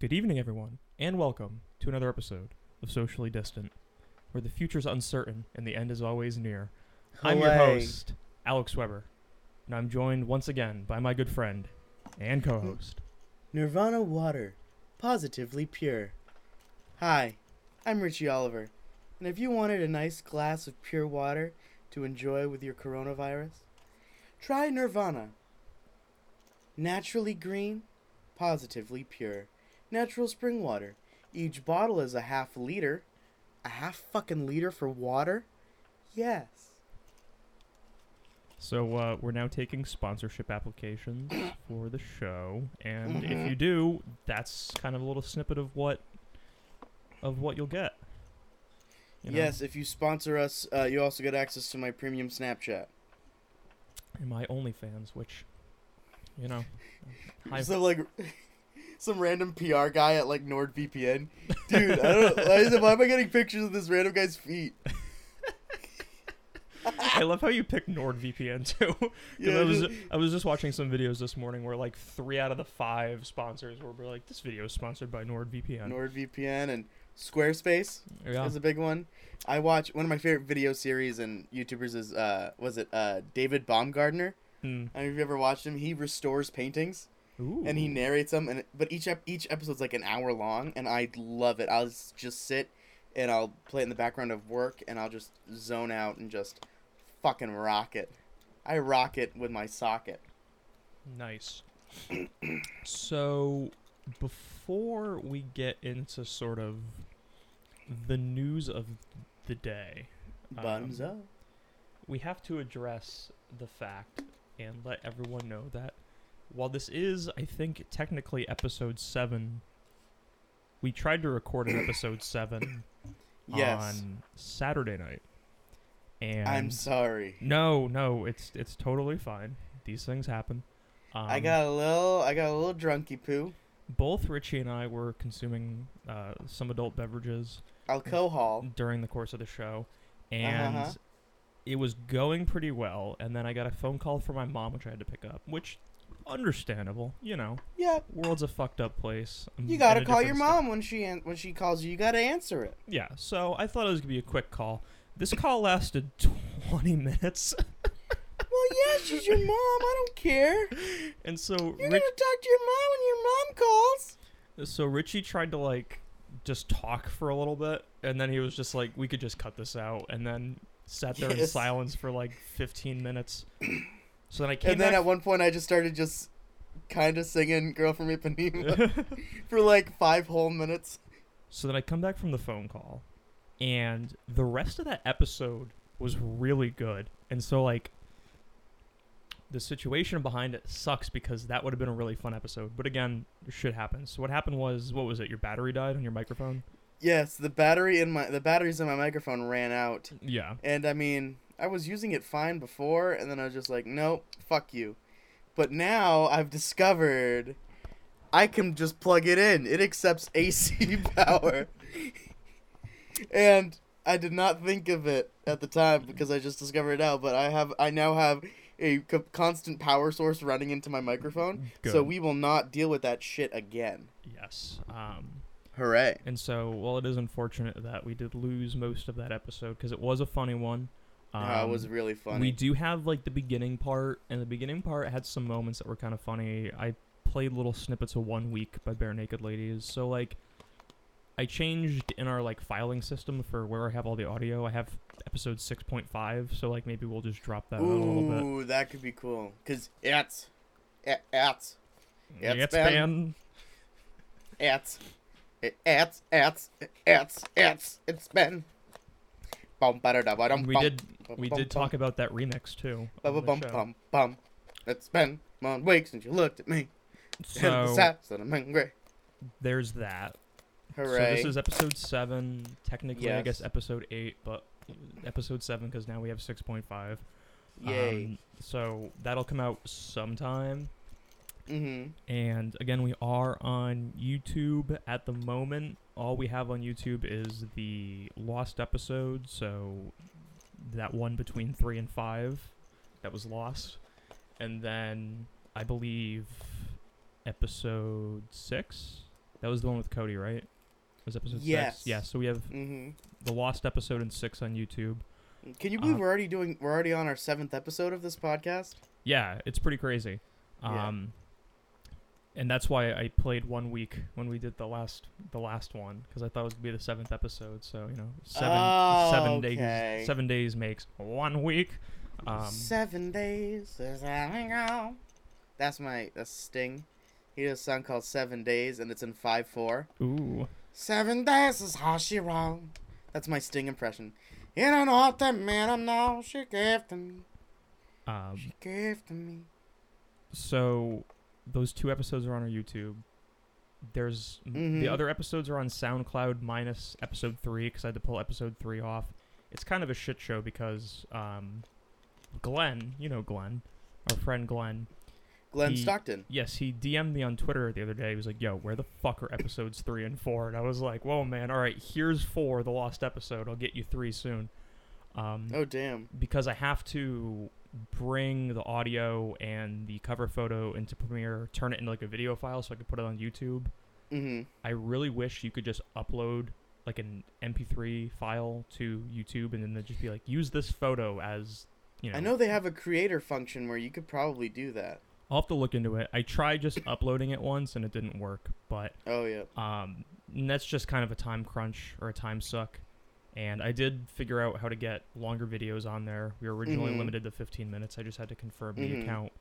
Good evening, everyone, and welcome to another episode of Socially Distant, where the future's uncertain and the end is always near. I'm your Hooray. host, Alex Weber, and I'm joined once again by my good friend and co host. Nirvana water, positively pure. Hi, I'm Richie Oliver, and if you wanted a nice glass of pure water to enjoy with your coronavirus, try Nirvana. Naturally green, positively pure. Natural spring water. Each bottle is a half liter. A half fucking liter for water? Yes. So, uh, we're now taking sponsorship applications for the show, and Mhm. if you do, that's kind of a little snippet of what of what you'll get. You know, Yes, if you sponsor us, uh, you also get access to my premium Snapchat. and my OnlyFans, which, you know, Some like some random PR guy at like NordVPN. Dude, I don't know. Why, am I getting pictures of this random guy's feet? I love how you pick NordVPN too. Yeah, I was just- I was just watching some videos this morning where like three out of the five sponsors were were like, "This video is sponsored by NordVPN." NordVPN and Squarespace yeah, is a big one. I watch one of my favorite video series and YouTubers is uh was it uh David Baumgartner? Mm. I don't know if you ever watched him. He restores paintings Ooh. and he narrates them and but each ep- each episode's like an hour long and I love it. I'll just sit and I'll play it in the background of work and I'll just zone out and just fucking rock it. I rock it with my socket. nice. so, before we get into sort of the news of the day, Bottoms Um, up. we have to address the fact and let everyone know that while this is, I think, technically episode seven, we tried to record an episode seven Yes. on Saturday night, and I'm sorry. no, no, it's it's totally fine. These things happen. Um, I got a little I got a little drunky poo. both Richie and I were consuming uh, some adult beverages Alcohol. during the course of the show, and Uh-huh. it was going pretty well. And then I got a phone call from my mom, which I had to pick up, which understandable, you know. Yeah, World's a fucked up place. I'm you gotta call your mom when she an- when she calls you. You gotta answer it. Yeah, so I thought it was gonna be a quick call. This call lasted 20 minutes, Well, yeah, she's your mom. I don't care. and so You're Rich, gonna talk to your mom when your mom calls. so Richie tried to like just talk for a little bit, and then he was just like, "We could just cut this out," and then sat there in silence for like 15 minutes. So then I came And then back. at one point, I just started just kind of singing "Girl from Ipanema" for like five whole minutes. So then I come back from the phone call, and the rest of that episode was really good. And so like the situation behind it sucks because that would have been a really fun episode. But again, shit happens. So what happened was, what was it? Your battery died on your microphone. Yes, the battery in my the batteries in my microphone ran out, Yeah. and I mean I was using it fine before, and then I was just like, nope, fuck you. But now I've discovered I can just plug it in. It accepts AC power, and I did not think of it at the time because I just discovered it now. But I have I now have a co- constant power source running into my microphone, so we will not deal with that shit again. Yes. Um. Hooray! And so, well, it is unfortunate that we did lose most of that episode because it was a funny one. Um, it was really funny. We do have like the beginning part, and the beginning part had some moments that were kind of funny. I played little snippets of One Week by Barenaked Ladies. So like, I changed in our like filing system for where I have all the audio. I have episode six point five. So like maybe we'll just drop that out a little bit. Ooh, that could be cool. Cause it's, it, it's, it's it's been- it's, it, it's, it's, it's, it's, it's been. Bum, ba, da, da, ba, dum, we did we did talk about that remix too. bum, bum, bum, bum. It's been one week since you looked at me. So there's that. Hooray. So this is episode seven. Technically, I guess episode eight, but episode seven because now we have six point five. Yay. Um, so that'll come out sometime. mm-hmm. And again, we are on YouTube at the moment. All we have on YouTube is the lost episode. So that one between three and five that was lost. And then I believe episode six That was the one with Cody, right? It was episode Yes. six. Yeah. So we have Mm-hmm. the lost episode and six on YouTube. Can you believe Uh, we're already doing? We're already on our seventh episode of this podcast. Yeah, it's pretty crazy. Yeah. And that's why I played one week when we did the last the last one because I thought it was gonna be the seventh episode. So you know, seven Oh, seven okay. days seven days makes one week. Um, Seven days is out. That's my that's Sting. He does a song called Seven Days, and it's in five four. ooh, Seven days is how she wrong. That's my Sting impression. You don't know what that man I know she gave to me. um, She gave to me. so those two episodes are on our YouTube. There's m the other episodes are on SoundCloud minus episode three because I had to pull episode three off. It's kind of a shit show because um, Glenn, you know Glenn, our friend Glenn. Glenn He- Stockton. Yes, he DM'd me on Twitter the other day. He was like, "Yo, where the fuck are episodes three and four? And I was like, "Whoa, man! All right, here's four, the lost episode. I'll get you three soon." Um, Oh damn. because I have to bring the audio and the cover photo into Premiere, turn it into like a video file so I could put it on YouTube. Mm-hmm. I really wish you could just upload like an MP3 file to YouTube and then just be like, use this photo as, you know. I know they have a creator function where you could probably do that. I'll have to look into it. I tried just uploading it once and it didn't work, but Oh yeah. um, that's just kind of a time crunch or a time suck. And I did figure out how to get longer videos on there. We were originally Mhm. limited to 15 minutes. I just had to confirm the Mhm. account.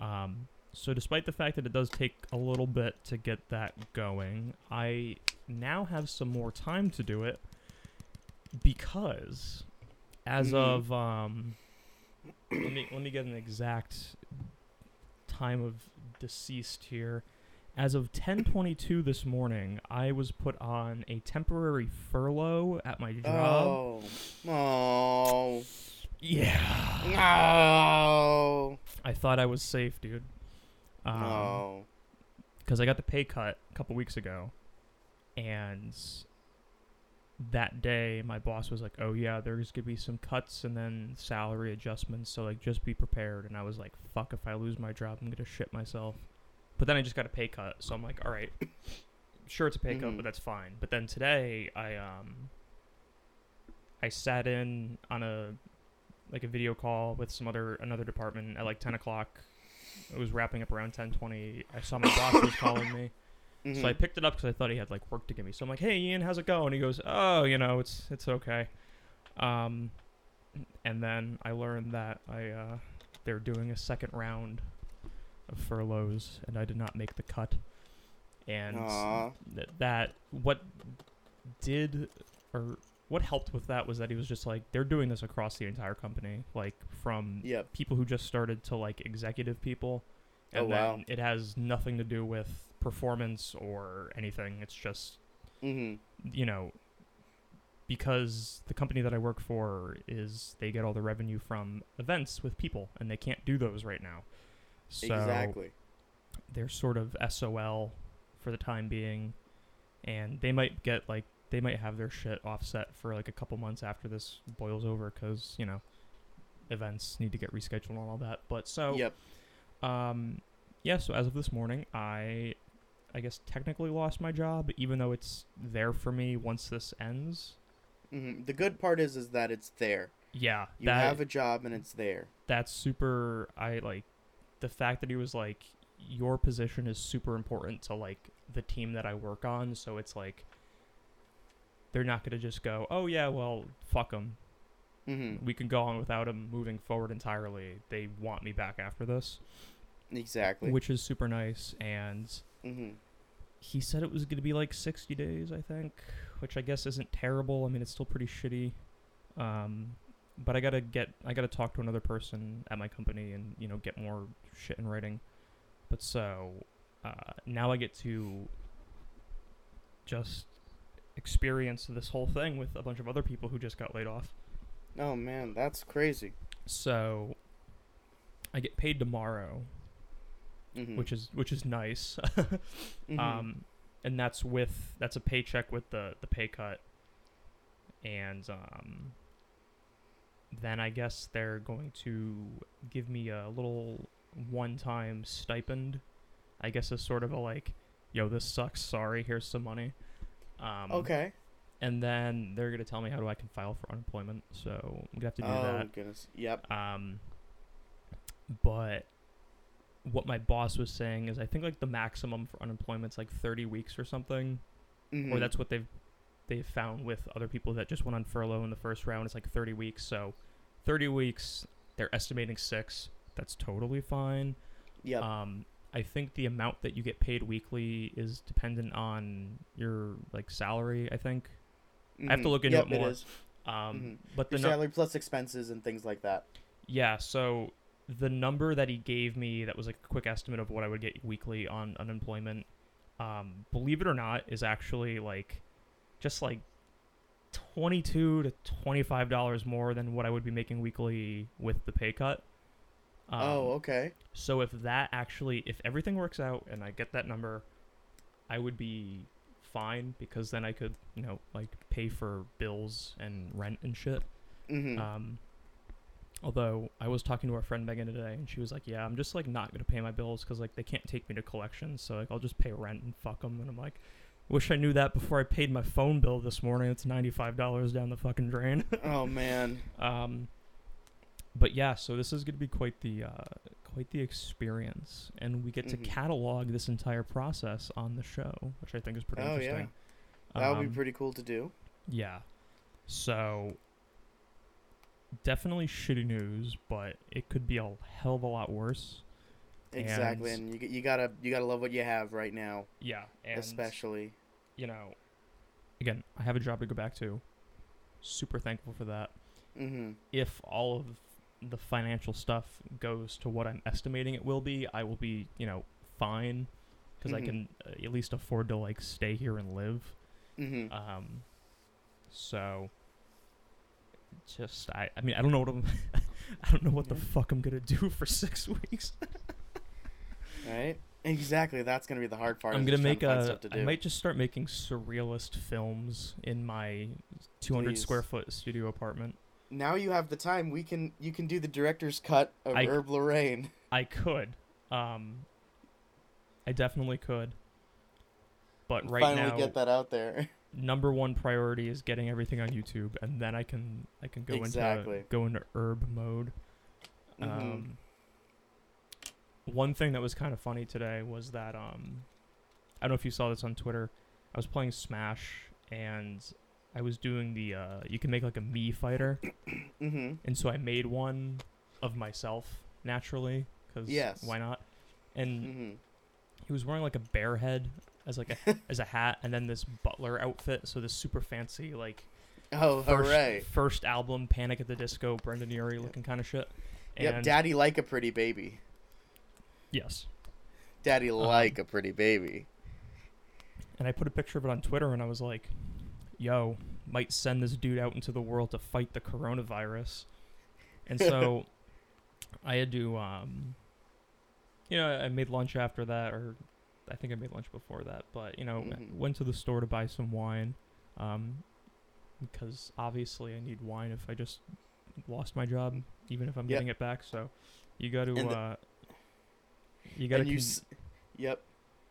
Um, so despite the fact that it does take a little bit to get that going, I now have some more time to do it because as Mhm. of um, let me let me get an exact time of deceased here. As of 10:22 this morning, I was put on a temporary furlough at my job. Oh. Oh. Yeah. No. I thought I was safe, dude. Um, no. because I got the pay cut a couple weeks ago, and that day my boss was like, "Oh yeah, there's gonna be some cuts and then salary adjustments, so like just be prepared." And I was like, "Fuck, if I lose my job, I'm gonna shit myself." But then I just got a pay cut, so I'm like, "All right, sure it's a pay cut, Mhm. but that's fine." But then today I um I sat in on a like a video call with some other another department at like 10 o'clock. It was wrapping up around 10:20. I saw my boss was calling me, so I Mhm. picked it up because I thought he had like work to give me. So I'm like, "Hey, Ian, how's it going?" He goes, "Oh, you know, it's it's okay." Um, and then I learned that I uh, they're doing a second round of furloughs, and I did not make the cut. And th- that what did or what helped with that was that he was just like they're doing this across the entire company, like from Yep. people who just started to like executive people. Oh, And wow. it has nothing to do with performance or anything. It's just, Mhm. you know, because the company that I work for is they get all the revenue from events with people and they can't do those right now. So exactly. they're sort of SOL for the time being and they might get like they might have their shit offset for like a couple months after this boils over cuz, you know, events need to get rescheduled and all that. But so Yep. um, yeah. So as of this morning, I, I guess technically lost my job, even though it's there for me once this ends. hmm The good part is, is that it's there. Yeah, You that have a job and it's there. that's super. I like the fact that he was like, your position is super important to like the team that I work on. So it's like they're not gonna just go, oh yeah, well fuck them. hmm We can go on without him moving forward entirely. They want me back after this, Exactly. which is super nice and. hmm he said it was going to be like 60 days, I think, which I guess isn't terrible. I mean, it's still pretty shitty. Um, but I got to get I got to talk to another person at my company and, you know, get more shit in writing. But so, uh, now I get to just experience this whole thing with a bunch of other people who just got laid off. Oh man, that's crazy. So I get paid tomorrow, hmm which is which is nice. Mhm. um, and that's with that's a paycheck with the the pay cut, and um, then I guess they're going to give me a little one-time stipend. I guess as sort of a like, "Yo, this sucks. Sorry. Here's some money." Um, Okay. And then they're gonna tell me how do I can file for unemployment. So I'm gonna have to do that. oh goodness. Yep. Um, but what my boss was saying is, I think like the maximum for unemployment's like 30 weeks or something, Mhm. or that's what they've they've found with other people that just went on furlough in the first round. is like 30 weeks. So 30 weeks, they're estimating six. That's totally fine. Yep. Um, I think the amount that you get paid weekly is dependent on your like salary. I think. I have to Mhm. look into yep, it more. is. Um, Mhm. but the Your salary plus expenses and things like that. Yeah, so the number that he gave me that was like a quick estimate of what I would get weekly on unemployment, um, believe it or not, is actually like just like twenty two to twenty five dollars more than what I would be making weekly with the pay cut. Um, oh, okay. so if that actually if everything works out and I get that number, I would be fine because then I could, you know, like pay for bills and rent and shit. hmm Um, although I was talking to our friend Megan today, and she was like, "Yeah, I'm just like not gonna pay my bills because like they can't take me to collections, so like I'll just pay rent and fuck them." And I'm like, "Wish I knew that before I paid my phone bill this morning. It's ninety five dollars down the fucking drain." oh man. um, but yeah, so this is gonna be quite the uh, quite the experience, and we get to Mhm. catalog this entire process on the show, which I think is pretty Oh, yeah. interesting. That would Um, be pretty cool to do. yeah. So definitely shitty news, but it could be a hell of a lot worse. Exactly, and- and you you gotta you gotta love what you have right now, Yeah, and especially. you know, again, I have a job to go back to. Super thankful for that. hmm If all of the financial stuff goes to what I'm estimating it will be, I will be, you know, fine because Mhm. I can uh, at least afford to like stay here and live. hmm Um, so just I I mean I don't know what I'm I don't know what the fuck I'm gonna do for six weeks. Right. Exactly. That's gonna be the hard part. I'm gonna make to find a stuff to I might just start making surrealist films in my 200 Please. square foot studio apartment. Now you have the time. We can you can do the director's cut of I- Herb Lorraine. I could, um, I definitely could, but right now. Finally now get that out there. number one priority is getting everything on YouTube, and then I can I can go Exactly. into go into herb mode. Mhm. Um, one thing that was kind of funny today was that um, I don't know if you saw this on Twitter. I was playing Smash and I was doing the uh, you can make like a me fighter, hmm and so I made one of myself naturally because Yes. why not? And hmm he was wearing like a bear head as like a as a hat, and then this butler outfit, so this super fancy like Oh, first, hooray! first album Panic at the Disco, Brendon Urie looking kind of shit. Yep, And- Daddy like a pretty baby. Yes. Daddy Um, like a pretty baby. And I put a picture of it on Twitter and I was like, yo, might send this dude out into the world to fight the coronavirus. And so I had to, um, you know, I made lunch after that, or I think I made lunch before that, but, you know, Mhm. went to the store to buy some wine. Um, because obviously I need wine if I just lost my job, even if I'm Yep. getting it back. So you got to, uh, you got to you, s- yep.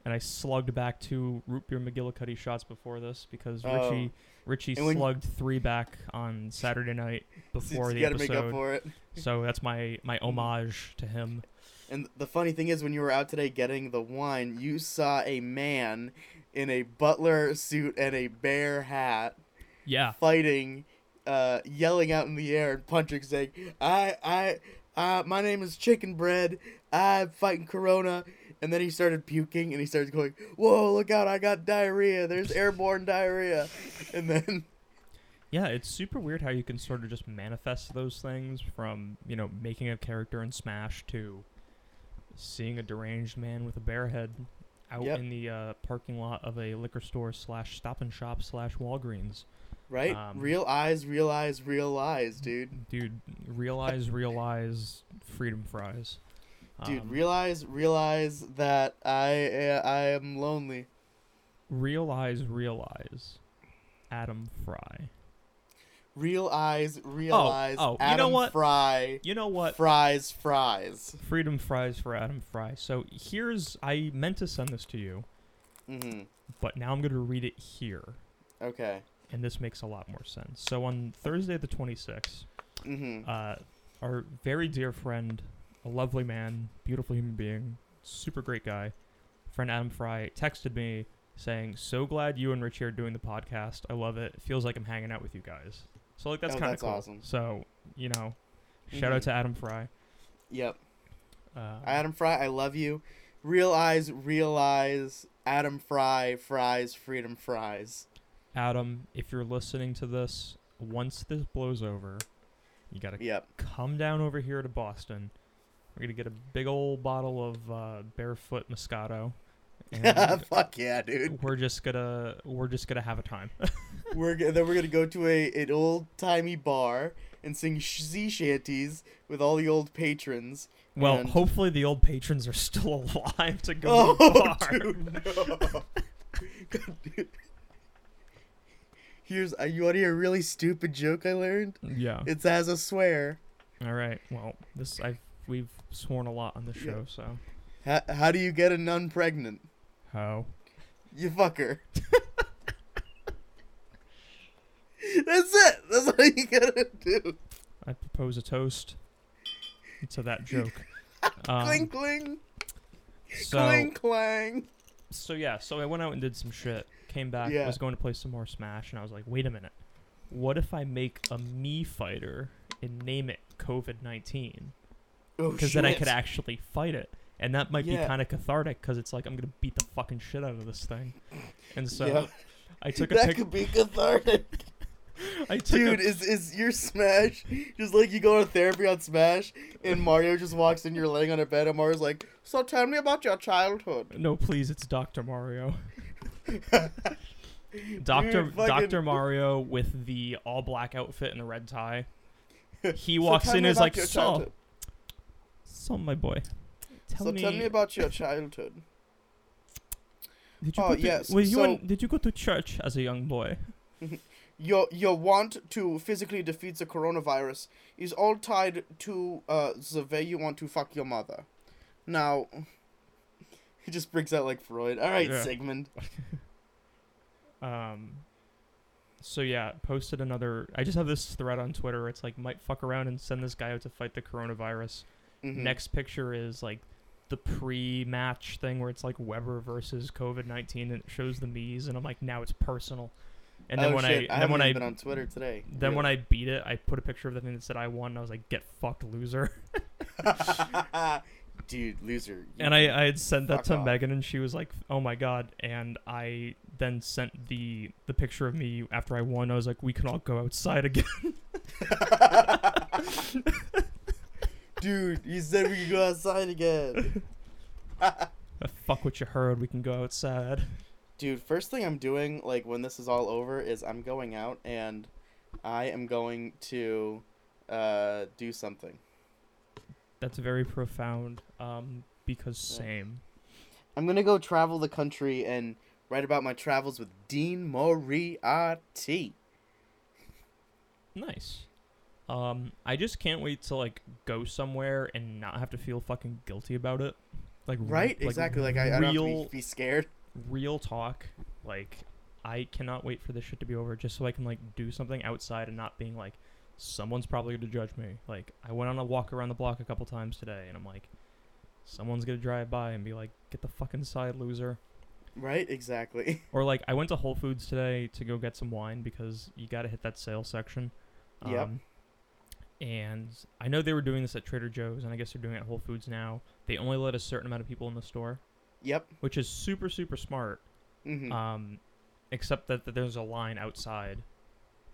and I slugged back two root beer McGillicuddy shots before this because Oh. Richie Richie slugged three back on Saturday night before you the gotta make up episode. for it. So that's my my homage to him. And the funny thing is, when you were out today getting the wine, you saw a man in a butler suit and a bear hat Yeah, fighting, uh, yelling out in the air and punching, saying, "I, I, uh, my name is Chicken Bread. I'm fighting Corona." And then he started puking, and he started going, "Whoa, look out! I got diarrhea. There's airborne diarrhea." And then, yeah. It's super weird how you can sort of just manifest those things from you know making a character in Smash to seeing a deranged man with a bear head out Yep. in the uh, parking lot of a liquor store slash Stop and Shop slash Walgreens. right, Um, real eyes, real eyes, real eyes, dude. Dude, realize, realize, freedom fries. Dude, Um, realize, realize that I, uh, I am lonely. realize, realize, Adam Fry. Real eyes, realize. oh, you know Adam what? Fry. You know what? Fries, fries. Freedom fries for Adam Fry. So here's, I meant to send this to you, Mhm. but now I'm gonna read it here, Okay. and this makes a lot more sense. So on Thursday the 26th, Mhm. uh, our very dear friend, a lovely man, beautiful human being, super great guy, friend Adam Fry, texted me saying, "So glad you and Richie are doing the podcast. I love it. it Feels like I'm hanging out with you guys." So like that's Oh, kind of cool. awesome. So you know, shout out Mhm. to Adam Fry. Yep. Uh, Adam Fry, I love you. Real eyes, realize. Adam Fry, fries, freedom fries. Adam, if you're listening to this, once this blows over, you gotta Yep. come down over here to Boston. We're gonna get a big old bottle of uh, Barefoot Moscato, and Fuck yeah, dude. we're just gonna we're just gonna have a time. We're g- then we're gonna go to a an old timey bar and sing sea shanties with all the old patrons. well, And- hopefully the old patrons are still alive to go Oh, to the bar. dude, no. God, dude. Here's uh, you want to hear a really stupid joke I learned? Yeah. It's as a swear. All right. Well, this I we've sworn a lot on the show, so How, how do you get a nun pregnant? how? You fuck her. That's it. That's all you gotta do. I propose a toast to that joke. Um, cling cling, so cling clang. so yeah, so I went out and did some shit. Came back, Yeah. was going to play some more Smash, and I was like, wait a minute, what if I make a me fighter and name it COVID nineteen? Oh, Because then I could actually fight it, and that might Yeah. be kind of cathartic. Because it's like I'm gonna beat the fucking shit out of this thing. And so Yeah. I took a that pic. could be cathartic. I took Dude, a, is is your Smash just like you go to therapy on Smash and Mario just walks in, you're laying on a bed, and Mario's like, "So tell me about your childhood." no, please, it's Doctor Mario. Doctor fucking- Doctor Mario with the all black outfit and the red tie. He walks tell in and is like, so, childhood." So my boy, tell so me, tell me about your childhood. did you oh, to, yes, were you so- in- did you go to church as a young boy? Your your want to physically defeat the coronavirus is all tied to uh, the way you want to fuck your mother. Now, he just brings out like Freud. All right, Yeah. Sigmund. Um, so yeah, posted another. I just have this thread on Twitter. It's like might fuck around and send this guy out to fight the coronavirus. Mhm. Next picture is like the pre-match thing where it's like Weber versus COVID nineteen, and it shows the Mii's, and I'm like, now it's personal. And then oh, when shit. I, I then when I, been on Twitter today. then when I beat it, I put a picture of the thing that said I won. And I was like, get fucked, loser. Dude, loser. and I, I had sent that to off. Megan, and she was like, "Oh my god!" And I then sent the the picture of me after I won. I was like, "We can all go outside again." dude, you said we could go outside again. Fuck what you heard. We can go outside. Dude, first thing I'm doing, like when this is all over, is I'm going out and I am going to uh, do something. That's very profound. Um, because same. I'm gonna go travel the country and write about my travels with Dean Moriarty. Nice. Um, I just can't wait to like go somewhere and not have to feel fucking guilty about it. Like Right? like, exactly. Like I, I don't be, be scared. real talk. Like I cannot wait for this shit to be over just so I can like do something outside and not being like someone's probably going to judge me. Like I went on a walk around the block a couple times today and I'm like someone's going to drive by and be like get the fucking side loser. Right? Exactly. Or like I went to Whole Foods today to go get some wine because you got to hit that sale section. Yep. And I know they were doing this at Trader Joe's and I guess they're doing it at Whole Foods now. They only let a certain amount of people in the store, Yep. which is super super smart. hmm Um, except that, that there's a line outside,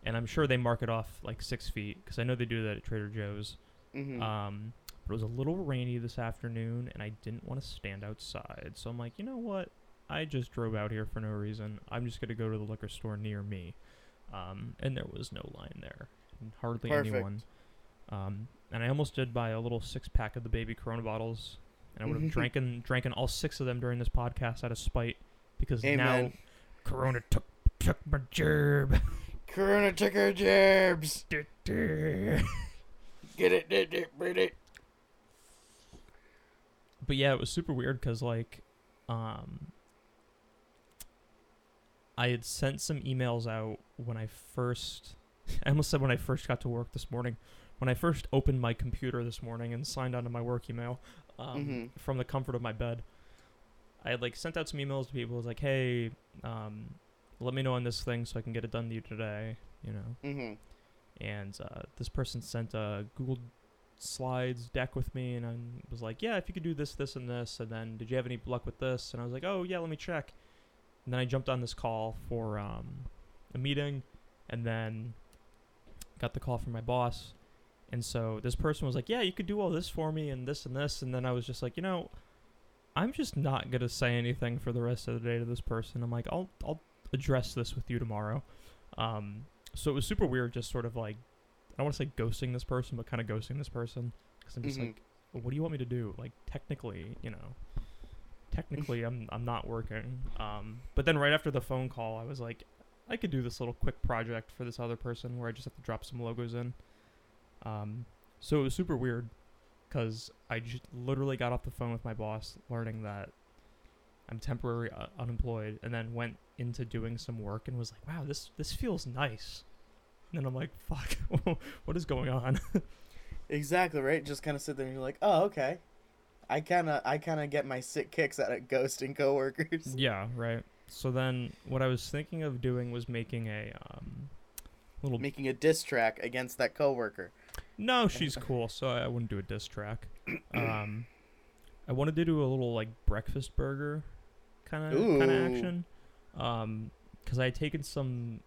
and I'm sure they mark it off like six feet because I know they do that at Trader Joe's. hmm Um, but it was a little rainy this afternoon, and I didn't want to stand outside, so I'm like, you know what? I just drove out here for no reason. I'm just gonna go to the liquor store near me, um, and there was no line there, and hardly Perfect. anyone. Um, and I almost did buy a little six pack of the baby Corona bottles, and I would have drank and dranken dranken all six of them during this podcast out of spite because now Amen. Corona took took my gerb. Corona took our jabs. Get it, get it, get it. but yeah, it was super weird because like, um, I had sent some emails out when I first. I almost said when I first got to work this morning. When I first opened my computer this morning and signed onto my work email um, Mhm. from the comfort of my bed, I had like sent out some emails to people. I was like, "Hey, um, let me know on this thing so I can get it done to you today." You know, Mm-hmm. and uh, this person sent a Google Slides deck with me, and I was like, "Yeah, if you could do this, this, and this," and then, "Did you have any luck with this?" And I was like, "Oh yeah, let me check." And then I jumped on this call for um, a meeting, and then got the call from my boss, and so this person was like, "Yeah, you could do all this for me, and this and this," and then I was just like, you know. I'm just not gonna say anything for the rest of the day to this person. I'm like, I'll I'll address this with you tomorrow. Um, so it was super weird, just sort of like I don't want to say ghosting this person, but kind of ghosting this person because I'm just Mhm. like, well, what do you want me to do? Like technically, you know, technically I'm I'm not working. Um, but then right after the phone call, I was like, I could do this little quick project for this other person where I just have to drop some logos in. Um, so it was super weird because I just literally got off the phone with my boss, learning that I'm temporary uh, unemployed, and then went into doing some work and was like, wow, this this feels nice. And then I'm like, fuck, what is going on? Exactly right. Just kind of sit there and you're like, oh okay. I kind of I kind of get my sick kicks out of ghosting coworkers. yeah, right. So then what I was thinking of doing was making a um, little. Making a diss track against that coworker. No, she's cool, so I wouldn't do a diss track. Um, I wanted to do a little like breakfast burger kind of kind of action. Um, because I had taken some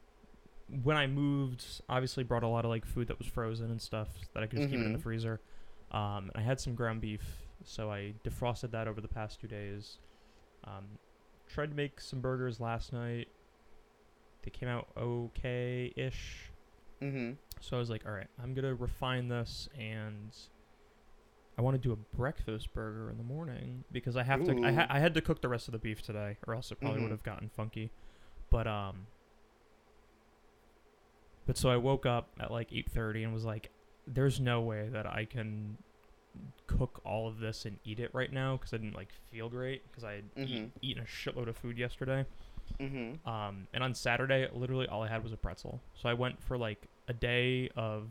when I moved. Obviously, brought a lot of like food that was frozen and stuff that I could just keep it in the Mhm. freezer. Um, and I had some ground beef, so I defrosted that over the past two days. Um, tried to make some burgers last night. They came out okay ish. Mm-hmm. So I was like, all right, I'm gonna refine this, and I want to do a breakfast burger in the morning because I have to. I, ha- I had to cook the rest of the beef today, or else it probably Mhm. would have gotten funky. But um. But so I woke up at like 8:30 and was like, "There's no way that I can cook all of this and eat it right now because I didn't like feel great because I had eat, Mhm. eaten a shitload of food yesterday." Mm-hmm. Um, and on Saturday, literally all I had was a pretzel. So I went for like a day of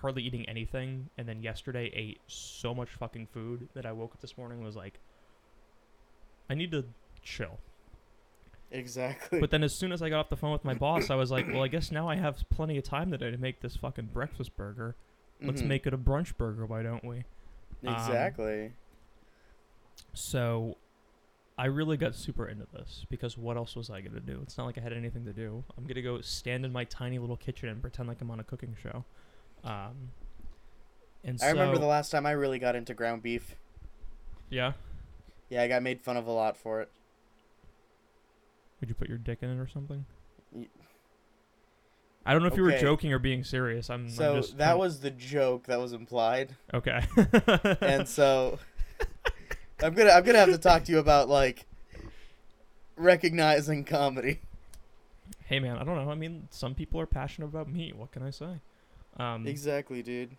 hardly eating anything, and then yesterday ate so much fucking food that I woke up this morning and was like, I need to chill. Exactly. But then as soon as I got off the phone with my boss, I was like, well, I guess now I have plenty of time today to make this fucking breakfast burger. Let's Mhm. make it a brunch burger, why don't we? um, exactly. So I really got super into this because what else was I going to do? It's not like I had anything to do. I'm going to go stand in my tiny little kitchen and pretend like I'm on a cooking show. Um, and I remember the last time I really got into ground beef. Yeah? Yeah, I got made fun of a lot for it. Would you put your dick in it or something? I don't know if you were joking or being serious. I'm, I'm So just that was the joke that was implied, okay. and so I'm gonna I'm gonna have to talk to you about like recognizing comedy. hey man, I don't know. I mean, some people are passionate about meat. What can I say? Um, Exactly, dude.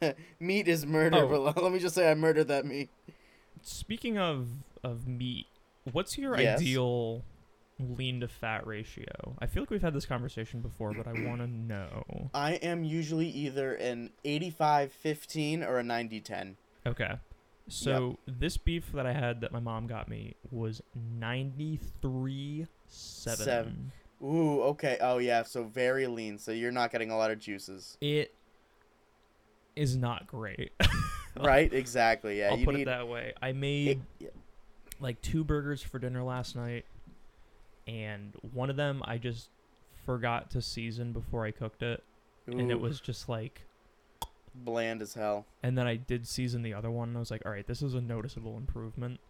meat is murder, Oh. but let me just say I murdered that meat. Speaking of of meat, what's your Yes. ideal lean to fat ratio? I feel like we've had this conversation before, but I want to know. I am usually either an 85-15 or a 90-10. Okay. So this beef that I had that my mom got me was 93 7. Seven. Ooh, okay. Oh yeah, so very lean. So you're not getting a lot of juices. It is not great. Right? Exactly. Yeah, I'll you put need it that way. I it- made yeah. like two burgers for dinner last night, and one of them I just forgot to season before I cooked it, and it was just like bland as hell. And then I did season the other one, and I was like, all right, this is a noticeable improvement.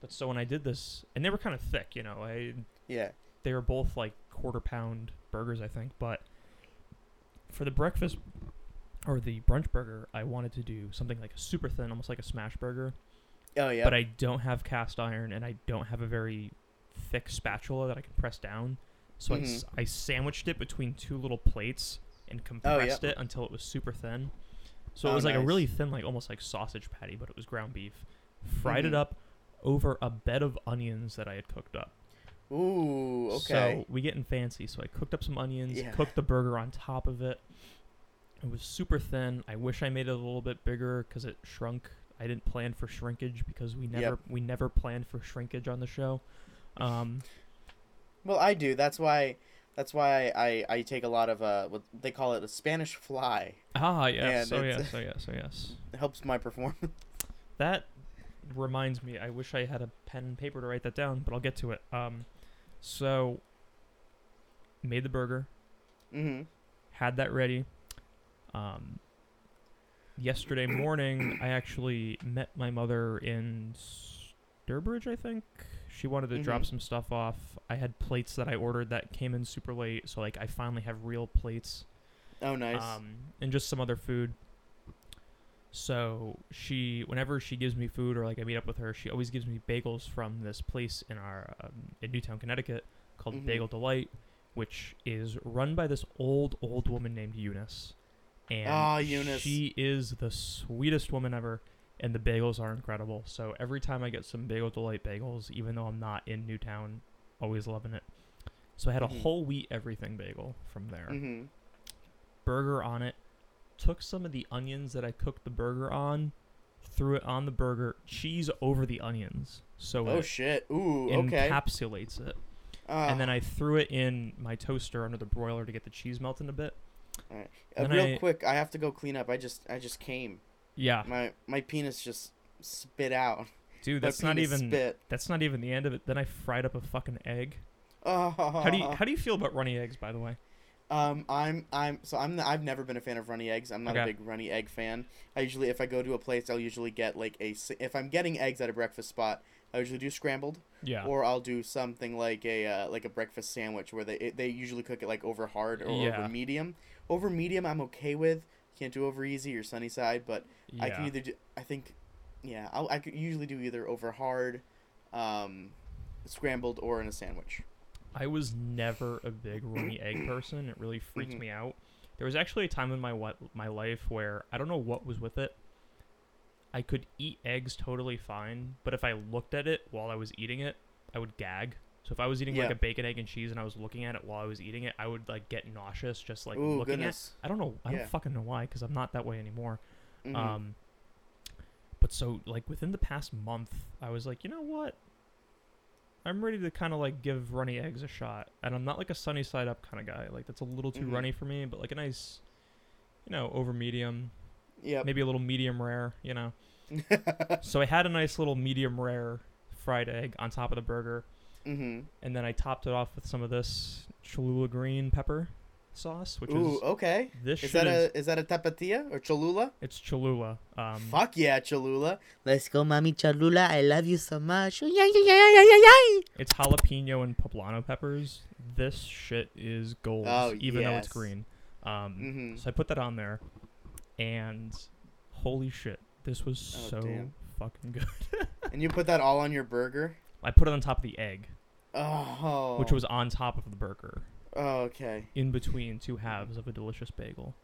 But so when I did this, and they were kind of thick, you know, I Yeah. they were both like quarter pound burgers, I think. But for the breakfast or the brunch burger, I wanted to do something like a super thin, almost like a smash burger. Oh yeah. But I don't have cast iron, and I don't have a very thick spatula that I can press down. So I mm-hmm. I sandwiched it between two little plates and oh, compressed it until it was super thin. So it Oh, was like a really thin, like almost like sausage patty, but it was ground beef. Fried it Mhm. up over a bed of onions that I had cooked up. Ooh. okay. So we getting fancy. So I cooked up some onions, Yeah. cooked the burger on top of it. It was super thin. I wish I made it a little bit bigger because it shrunk. I didn't plan for shrinkage because we never Yep. we never planned for shrinkage on the show. Um, Well, I do. That's why. That's why I, I take a lot of uh what they call it a Spanish fly. ah, yes. And Oh yes. Oh yes. Oh yes. It helps my performance. That reminds me. I wish I had a pen and paper to write that down, but I'll get to it. Um, so made the burger, mm-hmm. had that ready. Um, yesterday morning, I actually met my mother in Sturbridge, I think. She wanted to drop Mhm. some stuff off. I had plates that I ordered that came in super late, so like I finally have real plates. Oh, nice. Um, and just some other food. So she, whenever she gives me food or like I meet up with her, she always gives me bagels from this place in our um, in Newtown, Connecticut, called Mhm. Bagel Delight, which is run by this old old woman named Eunice. And Ah, Eunice. she is the sweetest woman ever, and the bagels are incredible. So every time I get some Bagel Delight bagels, even though I'm not in Newtown, always loving it. So I had a Mhm. whole wheat everything bagel from there mm-hmm. burger on it, took some of the onions that I cooked the burger on, threw it on the burger, cheese over the onions. So Oh it shit. Ooh. Okay. encapsulates it. Ah, and then I threw it in my toaster under the broiler to get the cheese melting a bit. uh, real I- quick, I have to go clean up. I just I just came. Yeah, My my penis just spit out. dude, that's not even spit. that's not even the end of it. Then I fried up a fucking egg. Oh. How do you how do you feel about runny eggs, by the way? Um, I'm I'm so I'm I've never been a fan of runny eggs. I'm not a big runny egg fan. I usually if I go to a place, I'll usually get like a if I'm getting eggs at a breakfast spot, I usually do scrambled, Yeah. or I'll do something like a uh, like a breakfast sandwich where they it, they usually cook it like over hard or Yeah. over medium. Over medium, I'm okay with. Can't do over easy or sunny side, but I can either do. I think, yeah, I'll, I could usually do either over hard, um, scrambled or in a sandwich. I was never a big runny egg person. It really freaked Mhm. me out. There was actually a time in my wa- my life where I don't know what was with it. I could eat eggs totally fine, but if I looked at it while I was eating it, I would gag. So if I was eating like a bacon, egg, and cheese, and I was looking at it while I was eating it, I would like get nauseous just like Ooh, looking goodness. at. It. I don't know. I Yeah. don't fucking know why, because I'm not that way anymore. Mhm. Um, but so like within the past month, I was like, you know what? I'm ready to kind of like give runny eggs a shot, and I'm not like a sunny side up kind of guy. Like that's a little too Mhm. runny for me, but like a nice, you know, over medium, Yeah. maybe a little medium rare, you know. so I had a nice little medium rare fried egg on top of the burger, mm-hmm. and then I topped it off with some of this Cholula green pepper sauce, which Ooh, is okay. this Is shit that is a is that a tapatilla or Cholula? it's Cholula. Um, Fuck yeah, Cholula. Let's go, Mommy Cholula. I love you so much. Yeah, yeah, yeah, yeah, yeah, yeah. It's jalapeno and poblano peppers. This shit is gold, Oh, even though it's green. Um, Mm-hmm. So I put that on there, and holy shit, this was Oh, so damn. fucking good. And you put that all on your burger? I put it on top of the egg, Oh. which was on top of the burger, Oh, okay. in between two halves of a delicious bagel.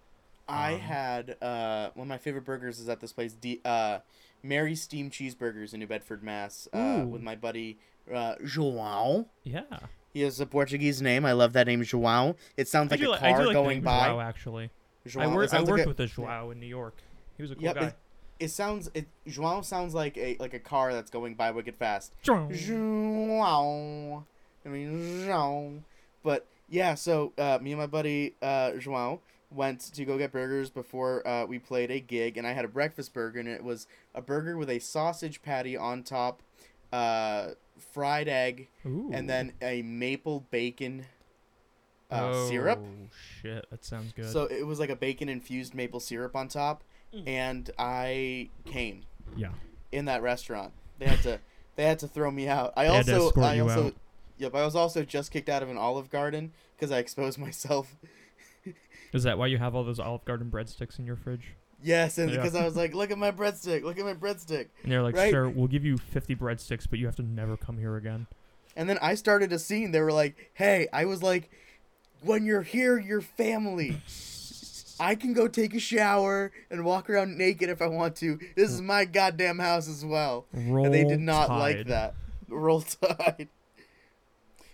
I Um, had uh one of my favorite burgers is at this place, D- uh, Mary Steam Cheeseburgers in New Bedford, Mass. Uh, Ooh. with my buddy uh, João. Yeah, He has a Portuguese name. I love that name, João. It sounds like a car do like the going name by. Joao, actually. João. I, It wor- I sounds worked like a- with this Joao in New York. He was a cool Yep, guy. It sounds it. João sounds like a like a car that's going by wicked fast. João. I mean João. But yeah, so uh, me and my buddy uh, João went to go get burgers before uh, we played a gig, and I had a breakfast burger, and it was a burger with a sausage patty on top, uh, fried egg, Ooh. and then a maple bacon uh, syrup. Oh shit, that sounds good. So it was like a bacon infused maple syrup on top, Mm. and I came yeah, in that restaurant. They had to they had to throw me out. I They had to also I you also out. yep I was also just kicked out of an Olive Garden because I exposed myself. is that why you have all those Olive Garden breadsticks in your fridge? Yes, and Yeah. because I was like, look at my breadstick, look at my breadstick, And they're like, Right. sure, we'll give you 50 breadsticks, but you have to never come here again. and then I started a scene. They were like, hey, I was like, when you're here, you're family. I can go take a shower and walk around naked if I want to. This is my goddamn house as well. Roll and they did not like that. Roll Tide.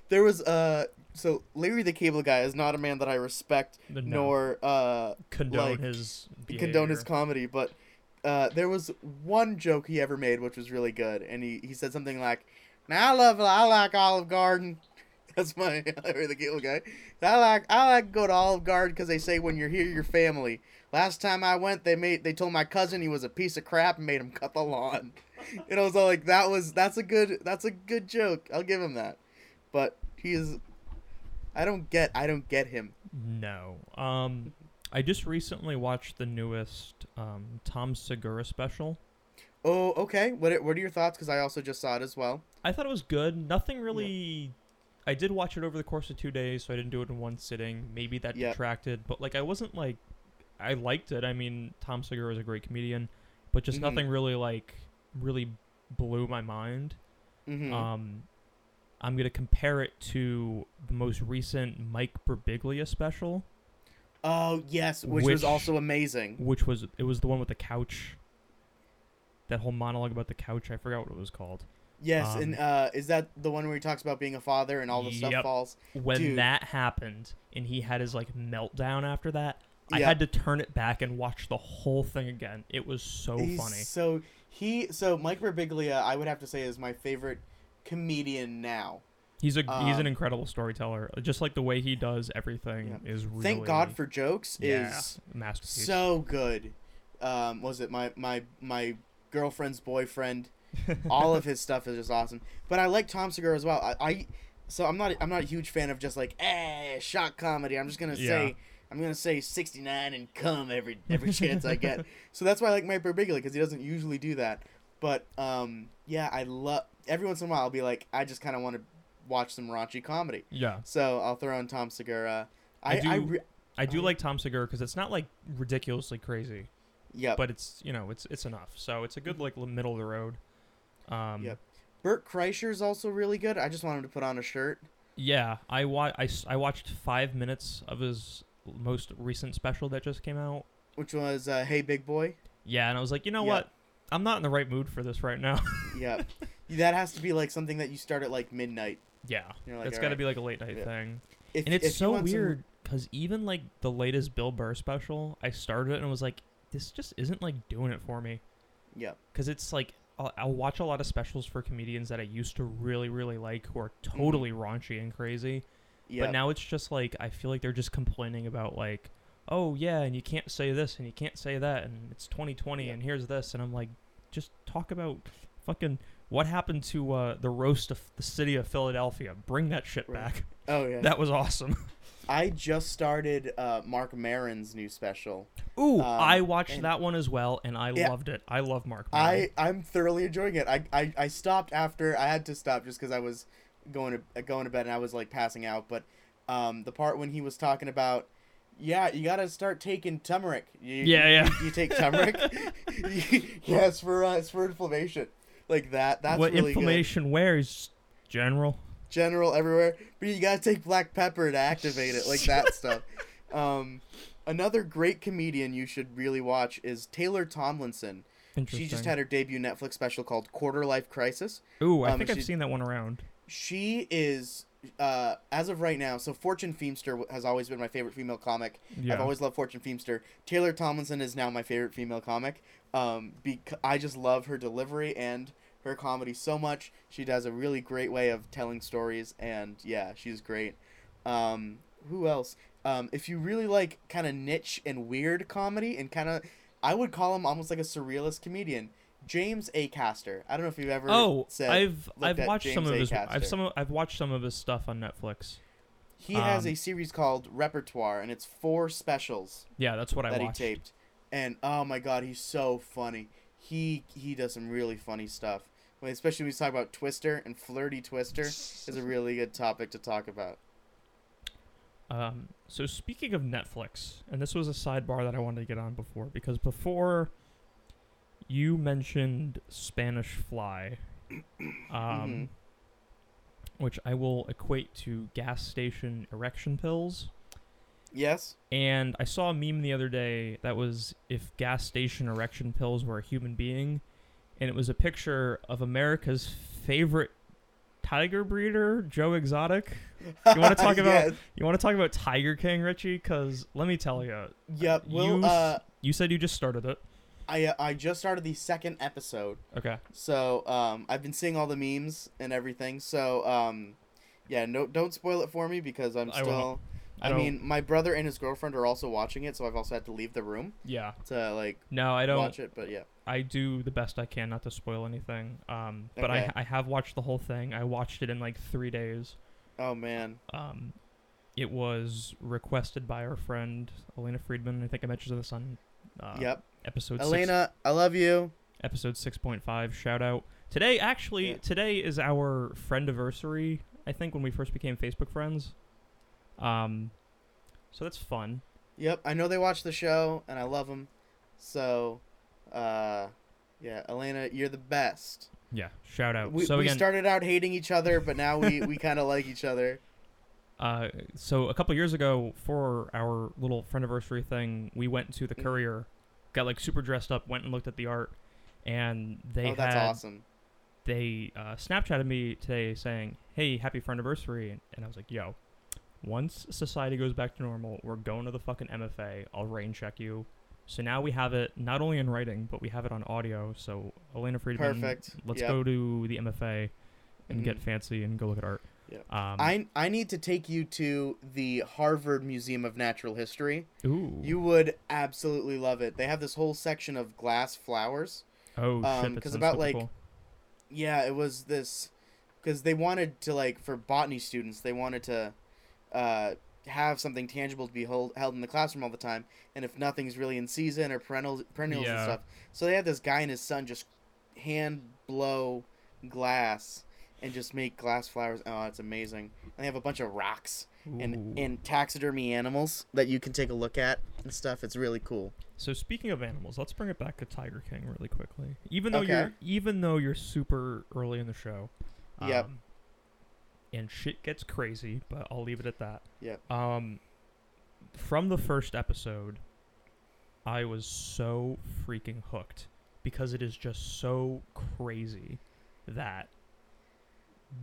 there was uh so Larry the Cable Guy is not a man that I respect no. nor uh condone like, his condone his comedy, but uh, there was one joke he ever made which was really good, and he, he said something like, "Now I love I like Olive Garden." That's my the Cable Guy. I like I like to go to Olive Garden because they say when you're here you're family. Last time I went, they made they told my cousin he was a piece of crap and made him cut the lawn. And I was all like, that was that's a good that's a good joke. I'll give him that. But he is, I don't get I don't get him. No. Um, I just recently watched the newest um, Tom Segura special. Oh, okay. What what are your thoughts? Because I also just saw it as well. I thought it was good. Nothing really. I did watch it over the course of two days, so I didn't do it in one sitting. Maybe that Yep. detracted, but like I wasn't like, I liked it. I mean, Tom Segura is a great comedian, but just Mhm. nothing really like really blew my mind. Mm-hmm. Um, I'm gonna compare it to the most recent Mike Birbiglia special, oh yes, which, which- was also amazing. which was it was the one with the couch. That whole monologue about the couch, I forgot what it was called. Yes, and um, uh, is that the one where he talks about being a father and all the stuff falls? When Dude. that happened and he had his like meltdown after that, I had to turn it back and watch the whole thing again. It was so He's funny. So he so Mike Birbiglia, I would have to say, is my favorite comedian now. He's a he's an um, incredible storyteller. Just like the way he does everything is really Thank God for jokes yeah, is masterpiece. so good. Um, was it my my my girlfriend's boyfriend? All of his stuff is just awesome. But I like Tom Segura as well. I, I so I'm not I'm not a huge fan of just like eh shock comedy. I'm just gonna Yeah. say I'm gonna say 69 and come every every chance I get. So that's why I like Mike Birbiglia because he doesn't usually do that. But um yeah, I love every once in a while I'll be like I just kind of want to watch some raunchy comedy. yeah, So I'll throw in Tom Segura. I, I do- I re- I do Oh, like Tom Segura because it's not like ridiculously crazy, Yeah. but it's you know it's it's enough. So it's a good like middle of the road. Um, Yep. Bert is also really good. I just want him to put on a shirt. Yeah, I wa- I, I watched five minutes of his most recent special that just came out. which was uh, "Hey Big Boy." Yeah, and I was like, you know Yeah. what? I'm not in the right mood for this right now. Yeah, that has to be like something that you start at like midnight. yeah, like, it's "All got to right." be like a late night Yeah. thing. If, And it's so weird because even like the latest Bill Burr special, I started it and was like, this just isn't like doing it for me. Yeah, Because it's like I'll, I'll watch a lot of specials for comedians that I used to really really like who are totally raunchy and crazy. Yeah. But now it's just like I feel like they're just complaining about like, oh yeah, and you can't say this and you can't say that and it's 2020 Yeah. and here's this and I'm like, just talk about fucking what happened to uh, the roast of the city of Philadelphia. Bring that shit Right. back. oh yeah, That was awesome. I just started uh, Marc Maron's new special. Ooh, Um, I watched that one as well and I Yeah. loved it. I love Marc. I I'm thoroughly enjoying it. I I, I stopped after I had to stop just because I was going to going to bed and I was like passing out. But um, the part when he was talking about. Yeah, you gotta start taking turmeric. You, Yeah, yeah. You, you take turmeric. yes, for uh, it's for inflammation, like that. That's what really good. inflammation wears, General. General everywhere, but you gotta take black pepper to activate it, like that stuff. Um, another great comedian you should really watch is Taylor Tomlinson. Interesting. She just had her debut Netflix special called Quarter Life Crisis. Ooh, I um, think I've seen that one around. She is, uh, as of right now, so Fortune Feimster has always been my favorite female comic. Yeah. I've always loved Fortune Feimster. Taylor Tomlinson is now my favorite female comic. Um, because I just love her delivery and her comedy so much. She does a really great way of telling stories, and yeah, she's great. Um, who else? Um, if you really like kind of niche and weird comedy, and kind of, I would call him almost like a surrealist comedian. James Acaster. I don't know if you've ever. Oh, said, I've I've at watched some of his. I've some I've watched some of his stuff on Netflix. He has um, a series called Repertoire, and it's four specials. Yeah, that's what I that watched. he taped. And oh my god, he's so funny. He he does some really funny stuff. Especially when he's talking about Twister and flirty Twister is a really good topic to talk about. Um, so speaking of Netflix, and this was a sidebar that I wanted to get on before because before you mentioned Spanish Fly, um, Mhm. which I will equate to gas station erection pills. Yes. And I saw a meme the other day that was if gas station erection pills were a human being, and it was a picture of America's favorite tiger breeder Joe Exotic. You want to talk about Yes. you want to talk about Tiger King, Richie? Because let me tell you, Yep. Well, you, uh, you said you just started it. I uh, I just started the second episode, Okay. so um, I've been seeing all the memes and everything. So um, yeah, no, don't spoil it for me because I'm still. I I, don't- mean, my brother and his girlfriend are also watching it, so I've also had to leave the room Yeah. to like No, I don't. watch it. But yeah, I do the best I can not to spoil anything. Um, but Okay. I I have watched the whole thing. I watched it in like three days. oh man, Um, it was requested by our friend Elena Friedman. I think I mentioned this on uh, yep. episode six, Elena, I love you. episode six point five. Shout out today. Actually, Yeah. today is our friend anniversary. I think when we first became Facebook friends. Um, so that's fun. Yep, I know they watch the show and I love them. So, uh, yeah, Elena, you're the best. Yeah, shout out. We, so we again, started out hating each other, but now we, we kind of like each other. uh, so a couple years ago for our little friend anniversary thing, we went to the Mhm. Courier, got like super dressed up, went and looked at the art, and they oh, that's had awesome. they uh, Snapchatted me today saying, "Hey, happy friend anniversary," and, and I was like, "Yo, once society goes back to normal, we're going to the fucking MFA. I'll rain check you." So now we have it not only in writing, but we have it on audio. So Elena Friedman, Perfect. let's Yep. go to the MFA and get Mhm. fancy and go look at art. Yep. Um, I I need to take you to the Harvard Museum of Natural History. ooh. You would absolutely love it. They have this whole section of glass flowers. oh shit! um, that 'cause sounds about, like, cool. Yeah, it was this because they wanted to like for botany students, they wanted to uh, have something tangible to be hold, held in the classroom all the time, and if nothing's really in season or perennials, perennials and stuff, so they had this guy and his son just hand blow glass and just make glass flowers. Oh, it's amazing. And they have a bunch of rocks and Ooh. and taxidermy animals that you can take a look at and stuff. It's really cool. So speaking of animals, let's bring it back to Tiger King really quickly. Even though Okay. you're even though you're super early in the show. Yep. Um, And shit gets crazy, but I'll leave it at that. Yep. Um from the first episode, I was so freaking hooked because it is just so crazy that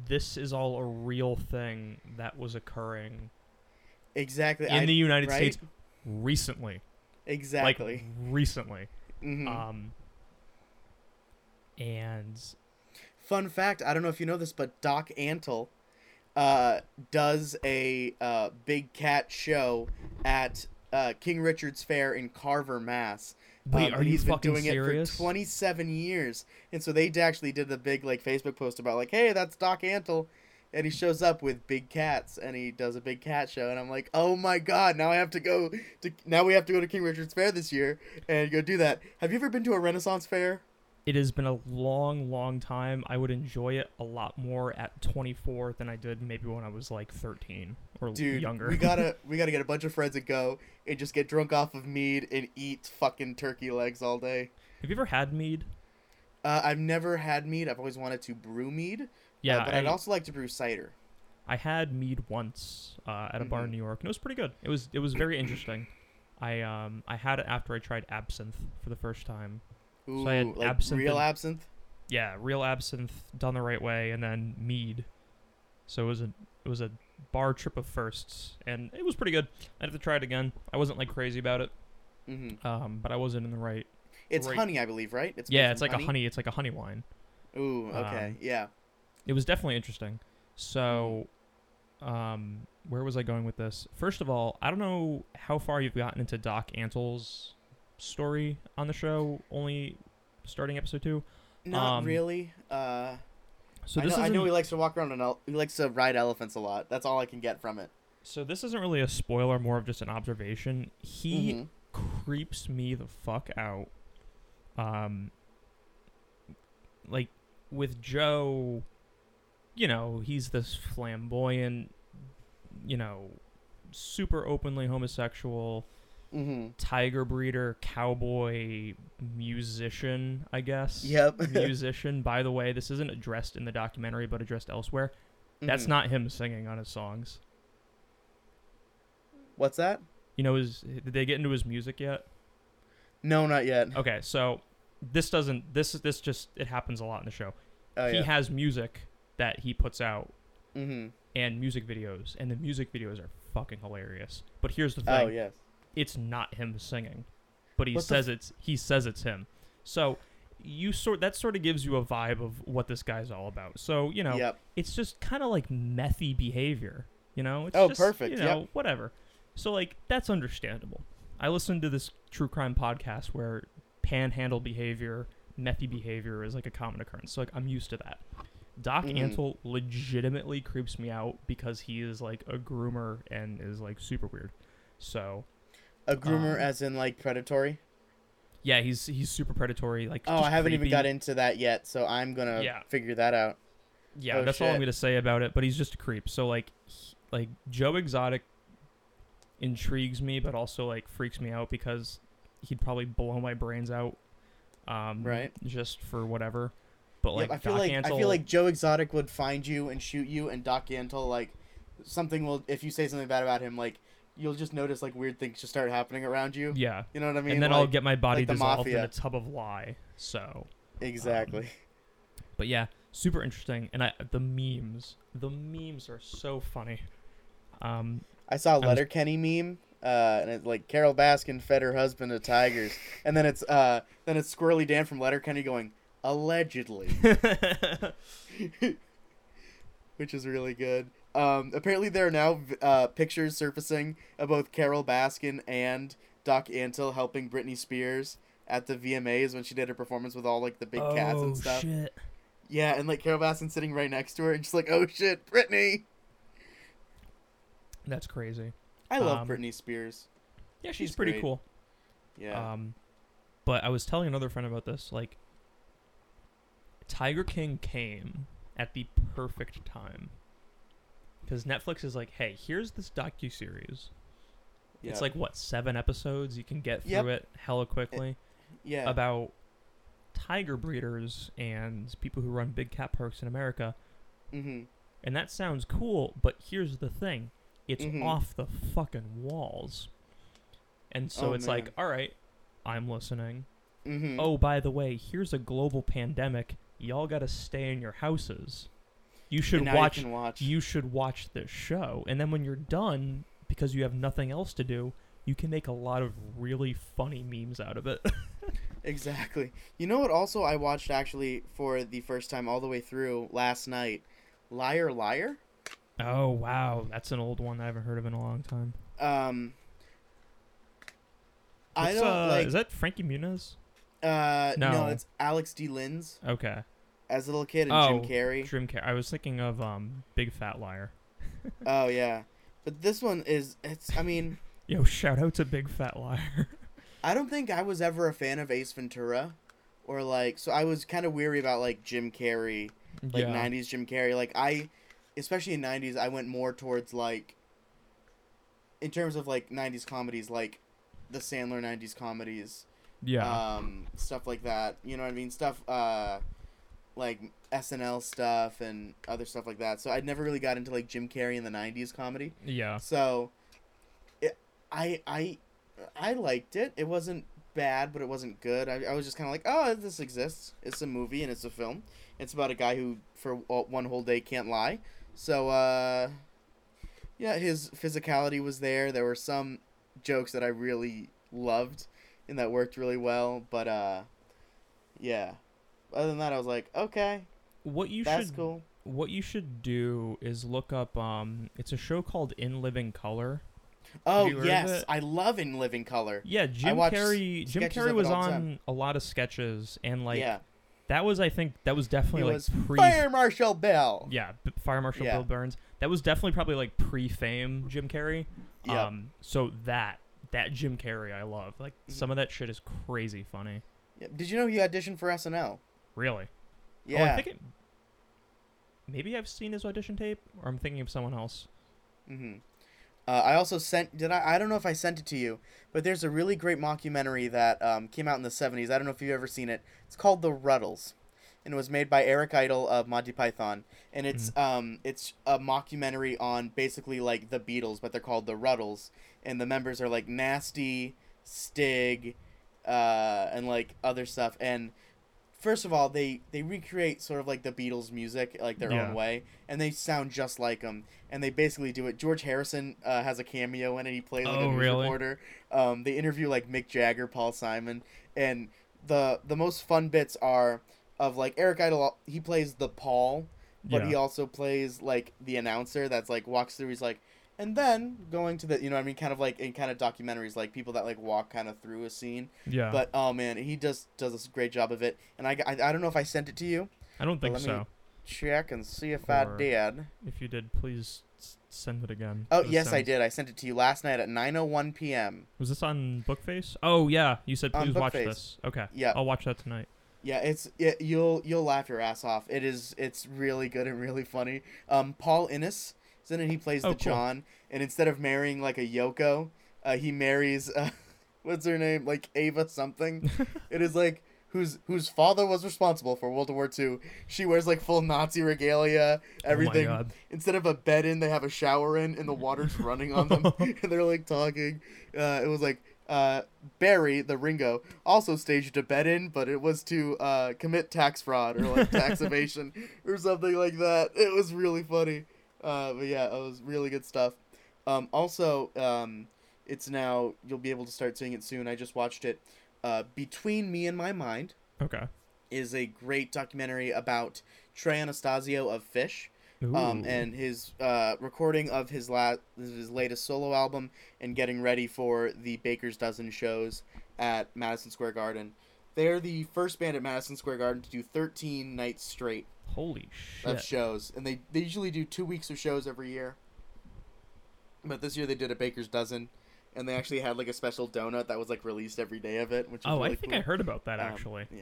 this is all a real thing that was occurring Exactly. in I- the United right? States recently. Exactly. Like recently. Mhm. Um, and Fun fact: I don't know if you know this, but Doc Antle uh, does a uh, big cat show at uh, King Richard's Faire in Carver, Mass. wait, Um, are you he's been fucking doing serious? it for 27 years, and so they actually did the big like Facebook post about like, "Hey, that's Doc Antle," and he shows up with big cats, and he does a big cat show, and I'm like, "Oh my god! Now I have to go to now we have to go to King Richard's Faire this year and go do that." Have you ever been to a Renaissance fair? It has been a long, long time. I would enjoy it a lot more at 24 than I did maybe when I was like 13 or Dude, younger. we gotta we gotta get a bunch of friends and go and just get drunk off of mead and eat fucking turkey legs all day. Have you ever had mead? Uh, I've never had mead. I've always wanted to brew mead. uh, Yeah, but I, I'd also like to brew cider. I had mead once uh, at a bar in Mhm. New York, and it was pretty good. It was it was very interesting. I um I had it after I tried absinthe for the first time. Ooh, So I had like absinthe real and- absinthe. Yeah, real absinthe done the right way, and then mead. So it was a it was a bar trip of firsts, and it was pretty good. I'd have to try it again. I wasn't like crazy about it, hmm um, but I wasn't in the right. It's Right. honey, I believe, right? It's yeah, it's like a honey. It's like a honey wine. Ooh, okay, um, yeah. It was definitely interesting. So, um, where was I going with this? First of all, I don't know how far you've gotten into Doc Antle's story on the show. Only starting episode two. Not um, really. Uh, So I, this know, I know he likes to walk around and El- he likes to ride elephants a lot. That's all I can get from it. So this isn't really a spoiler, more of just an observation. He Mhm. creeps me the fuck out. Um, like with Joe, you know, he's this flamboyant, you know, super openly homosexual Mhm. tiger breeder, cowboy, musician, I guess. Yep. musician. By the way, this isn't addressed in the documentary, but addressed elsewhere. That's Mhm. not him singing on his songs. What's that? You know, is did they get into his music yet? No, not yet. Okay, so this doesn't this this just it happens a lot in the show. Oh he yeah. has music that he puts out Mm-hmm. and music videos, and the music videos are fucking hilarious. But here's the thing: Oh yes. It's not him singing, but he What says it's he says it's him. So you sort that sort of gives you a vibe of what this guy's all about. So you know, Yep. it's just kind of like methy behavior. You know? It's Oh, just, perfect, You yep. know, whatever. So like that's understandable. I listened to this true crime podcast where panhandle behavior, methy behavior is like a common occurrence. So like I'm used to that. Doc Mhm. Antle legitimately creeps me out because he is like a groomer and is like super weird. So A groomer, Um, as in like predatory. yeah, he's he's super predatory. Like Oh, I haven't even got into that yet, so I'm gonna Yeah. figure that out. Yeah, Oh, that's all I'm gonna say about it. But he's just a creep. So like, he- like Joe Exotic intrigues me, but also like freaks me out because he'd probably blow my brains out. Um, Right. Just for whatever. But like, yep, I feel Doc like I feel like Joe Exotic would find you and shoot you, and Doc Antle like something will if you say something bad about him, like you'll just notice like weird things just start happening around you. yeah. You know what I mean? and then like, I'll get my body like dissolved in a tub of lye. So, exactly. but yeah, super interesting. And I the memes, the memes are so funny. Um, I saw a was- Letterkenny meme, uh, and it's like Carole Baskin fed her husband to tigers, and then it's uh, then it's Squirrely Dan from Letterkenny going allegedly, which is really good. Um, apparently there are now uh, pictures surfacing of both Carole Baskin and Doc Antle helping Britney Spears at the VMAs when she did her performance with all like the big cats oh and stuff. shit! Yeah, and like Carole Baskin sitting right next to her, and just like, oh shit, Britney. That's crazy. I love Um, Britney Spears. Yeah, she's, She's pretty great. cool. Yeah. Um, but I was telling another friend about this. Like, Tiger King came at the perfect time because Netflix is like, "Hey, here's this docu series. yeah. It's like what seven episodes? You can get through Yep. it hella quickly yeah. about tiger breeders and people who run big cat parks in America." mm-hmm. And that sounds cool, but here's the thing. It's Mhm. off the fucking walls. And so Oh, it's man. like, all right, I'm listening. Mm-hmm. Oh, by the way, here's a global pandemic. Y'all got to stay in your houses. You should watch You, watch. you should watch this show. And then when you're done because you have nothing else to do, you can make a lot of really funny memes out of it. Exactly. You know what? Also, I watched actually for the first time all the way through last night. Liar, liar. oh, wow. That's an old one I haven't heard of in a long time. Um. I don't uh, like. Is that Frankie Muniz? uh, no. No. it's Alex D. Linz Okay. As a little kid and Oh, Jim Carrey. Dream Car- I was thinking of um Big Fat Liar. oh yeah, but this one is. It's. I mean, Yo, shout out to Big Fat Liar. I don't think I was ever a fan of Ace Ventura, or like. So I was kind of weary about like Jim Carrey like yeah. 90s Jim Carrey. Like I especially in 90s I went more towards like in terms of like 90s comedies like the Sandler 90s comedies. Yeah. Um stuff like that. You know what I mean? Stuff uh like SNL stuff and other stuff like that. So I never really got into like Jim Carrey in the 90s comedy. yeah. So it, I I I liked it. It wasn't bad, but it wasn't good. I, I was just kind of like, oh, this exists. It's a movie and it's a film. It's about a guy who for one whole day can't lie. So uh, yeah, his physicality was there. There were some jokes that I really loved and that worked really well. But uh, yeah. Other than that, I was like, okay, What you that's should cool. what you should do is look up um it's a show called In Living Color. Oh you heard of yes. I love In Living Color. Yeah, Jim Carrey Jim Carrey was on time. a lot of sketches and like yeah, that was I think that was definitely he like was pre Fire Marshal Bill. Yeah, Fire Marshal Yeah. Bill Burns. That was definitely probably like pre-fame Jim Carrey. Yep. Um so that that Jim Carrey I love. Like Mhm. some of that shit is crazy funny. Yeah. Did you know he auditioned for SNL? Really? Yeah. Oh, I think it, maybe I've seen his audition tape, or I'm thinking of someone else. hmm Uh, I also sent. Did I? I don't know if I sent it to you, but there's a really great mockumentary that um, came out in the '70s. I don't know if you've ever seen it. It's called The Rutles, and it was made by Eric Idle of Monty Python. And it's um, it's a mockumentary on basically like the Beatles, but they're called the Rutles, and the members are like Nasty, Stig, uh, and like other stuff. And first of all, they they recreate sort of like the Beatles music, like their Yeah. own way, and they sound just like them. And they basically do it. George Harrison uh, has a cameo in it. He plays like Oh, a news really? reporter. Um, they interview like Mick Jagger, Paul Simon, and the the most fun bits are of like Eric Idle. He plays the Paul, but yeah. he also plays like the announcer that's like walks through. He's like, and then going to the you know what I mean kind of like in kind of documentaries like people that like walk kind of through a scene. yeah. But oh man, he just does a great job of it. And I, I, I don't know if I sent it to you. I don't think let me- so. Check and see if I Or- did. If you did, please send it again. Oh yes, I did. I sent it to you last night at 9:01 p.m. Was this on Bookface? Oh yeah, you said please watch this. Okay. Yeah. I'll watch that tonight. Yeah, it's it, you'll you'll laugh your ass off. It is it's really good and really funny. Um, Paul Innes in it. He plays Oh, the cool. John, and instead of marrying like a Yoko, uh, he marries uh, what's her name like Ava something. it is like whose whose father was responsible for World War II. She wears like full Nazi regalia, everything. Oh my god. Instead of a bed in, they have a shower in, and the water's running on them, and they're like talking. Uh, it was like uh, Barry, the Ringo, also staged a bed in, but it was to uh, commit tax fraud or like tax evasion or something like that. It was really funny. Uh, but yeah, it was really good stuff. Um, also, um, it's now you'll be able to start seeing it soon. I just watched it. Uh, Between Me and My Mind Okay. is a great documentary about Trey Anastasio of Phish um, and his uh, recording of his la- his latest solo album and getting ready for the Baker's Dozen shows at Madison Square Garden. They're the first band at Madison Square Garden to do 13 nights straight Holy shit! of shows, and they they usually do two weeks of shows every year. But this year they did a Baker's Dozen, and they actually had like a special donut that was like released every day of it, which was Oh, really I think cool. I heard about that Um, actually. Yeah.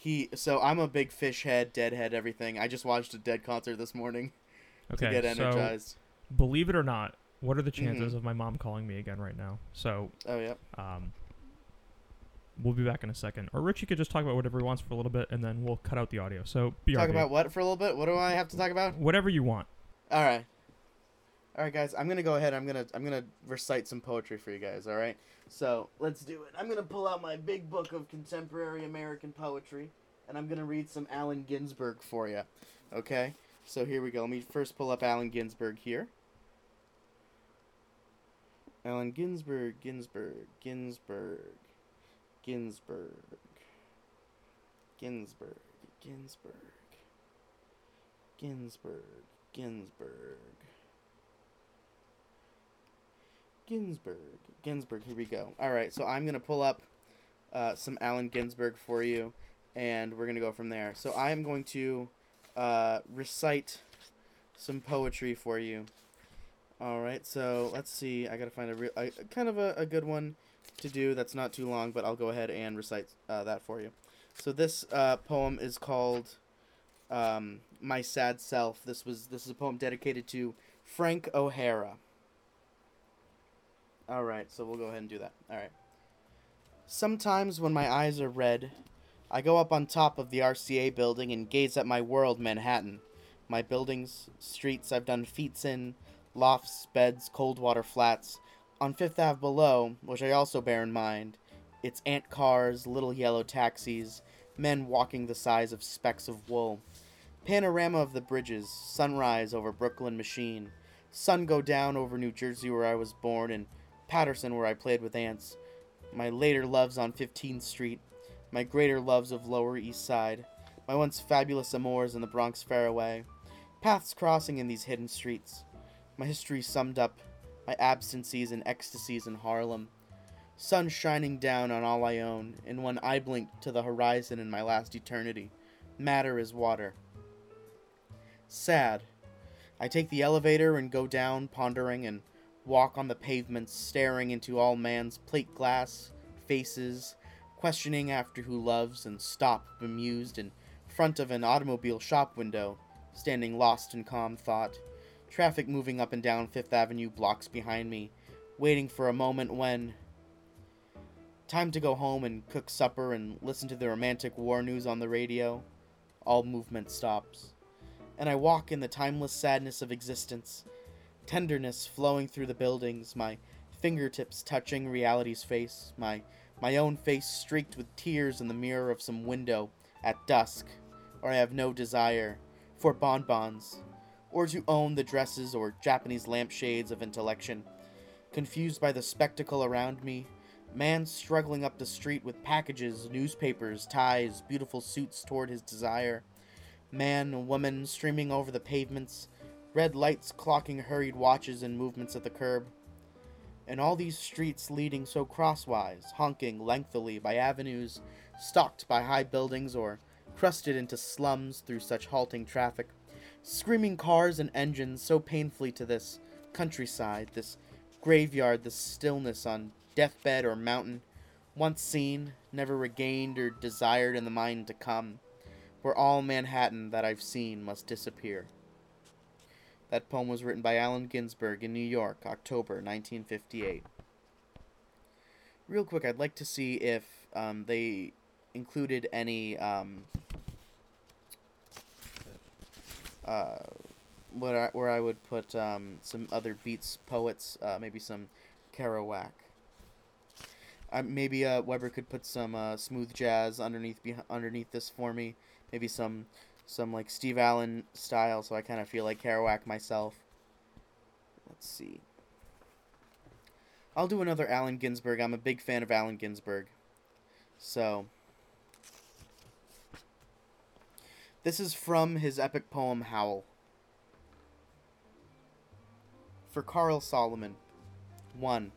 He so I'm a big Phish head, deadhead, everything. I just watched a dead concert this morning Okay. to get so energized. believe it or not, what are the Mm-hmm. chances of my mom calling me again right now? So, oh yeah. um, we'll be back in a second. Or Richie could just talk about whatever he wants for a little bit, and then we'll cut out the audio. So, BRB. Talk about what for a little bit? What do I have to talk about? whatever you want. All right. All right, guys. I'm gonna go ahead. I'm gonna I'm gonna recite some poetry for you guys. All right. So let's do it. I'm gonna pull out my big book of contemporary American poetry, and I'm gonna read some Allen Ginsberg for you. Okay. So here we go. Let me first pull up Allen Ginsberg here. Allen Ginsberg, Ginsberg, Ginsberg, Ginsberg, Ginsberg, Ginsberg, Ginsberg, Ginsberg. Ginsberg. Ginsberg, here we go. All right, so I'm going to pull up uh, some Allen Ginsberg for you, and we're going to go from there. So I am going to uh, recite some poetry for you. All right, so let's see. I got to find a, real, a kind of a, a good one to do that's not too long, but I'll go ahead and recite uh, that for you. So this uh, poem is called um, "My Sad Self." This was this is a poem dedicated to Frank O'Hara. All right, so we'll go ahead and do that. All right. Sometimes when my eyes are red, I go up on top of the RCA building and gaze at my world, Manhattan. My buildings, streets I've done feats in, lofts, beds, cold water flats. On Fifth Ave below, which I also bear in mind, it's ant cars, little yellow taxis, men walking the size of specks of wool. Panorama of the bridges, sunrise over Brooklyn Machine, sun go down over New Jersey where I was born, and Paterson where I played with ants. My later loves on 15th Street, my greater loves of Lower East Side, my once fabulous amours in the Bronx Fairway, paths crossing in these hidden streets, my history summed up, my absences and ecstasies in Harlem, sun shining down on all I own, and when I blink to the horizon in my last eternity, matter is water. Sad. I take the elevator and go down, pondering, and walk on the pavements, staring into all man's plate glass, faces, questioning after who loves, and stop, bemused, in front of an automobile shop window, standing lost in calm thought. Traffic moving up and down Fifth Avenue blocks behind me, waiting for a moment when. Time to go home and cook supper and listen to the romantic war news on the radio. All movement stops. And I walk in the timeless sadness of existence, tenderness flowing through the buildings, my fingertips touching reality's face, my my own face streaked with tears in the mirror of some window at dusk, or I have no desire for bonbons, or to own the dresses or Japanese lampshades of intellection. Confused by the spectacle around me, man struggling up the street with packages, newspapers, ties, beautiful suits toward his desire. Man, woman streaming over the pavements, red lights clocking hurried watches and movements at the curb. And all these streets leading so crosswise, honking lengthily by avenues stalked by high buildings or crusted into slums through such halting traffic. Screaming cars and engines so painfully to this countryside, this graveyard, this stillness on deathbed or mountain, once seen, never regained or desired in the mind to come, where all Manhattan that I've seen must disappear. That poem was written by Allen Ginsberg in New York, October 1958. Real quick, I'd like to see if um, they included any um, uh, what I, where I would put um, some other beats poets, uh, maybe some Kerouac. Uh, maybe uh, Weber could put some uh, smooth jazz underneath beh underneath this for me. Maybe some some like Steve Allen style, so I kind of feel like Kerouac myself. Let's see. I'll do another Allen Ginsberg. I'm a big fan of Allen Ginsberg. So, this is from his epic poem Howl. For Carl Solomon. 1.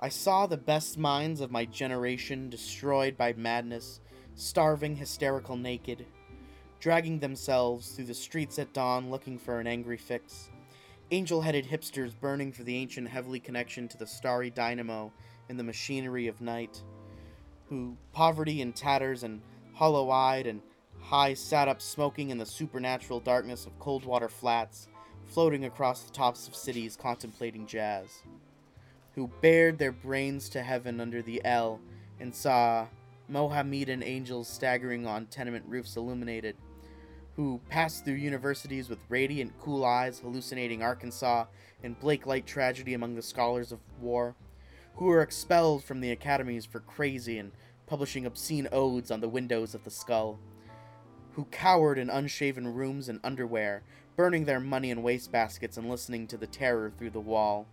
I saw the best minds of my generation destroyed by madness, starving, hysterical, naked, dragging themselves through the streets at dawn looking for an angry fix. Angel headed hipsters burning for the ancient heavenly connection to the starry dynamo in the machinery of night, who, poverty and tatters and hollow eyed and high, sat up smoking in the supernatural darkness of Coldwater Flats, floating across the tops of cities contemplating jazz, who bared their brains to heaven under the L and saw Mohammedan angels staggering on tenement roofs illuminated, who passed through universities with radiant, cool eyes, hallucinating Arkansas and Blake Light tragedy among the scholars of war, who were expelled from the academies for crazy and publishing obscene odes on the windows of the skull, who cowered in unshaven rooms and underwear, burning their money in wastebaskets and listening to the terror through the wall,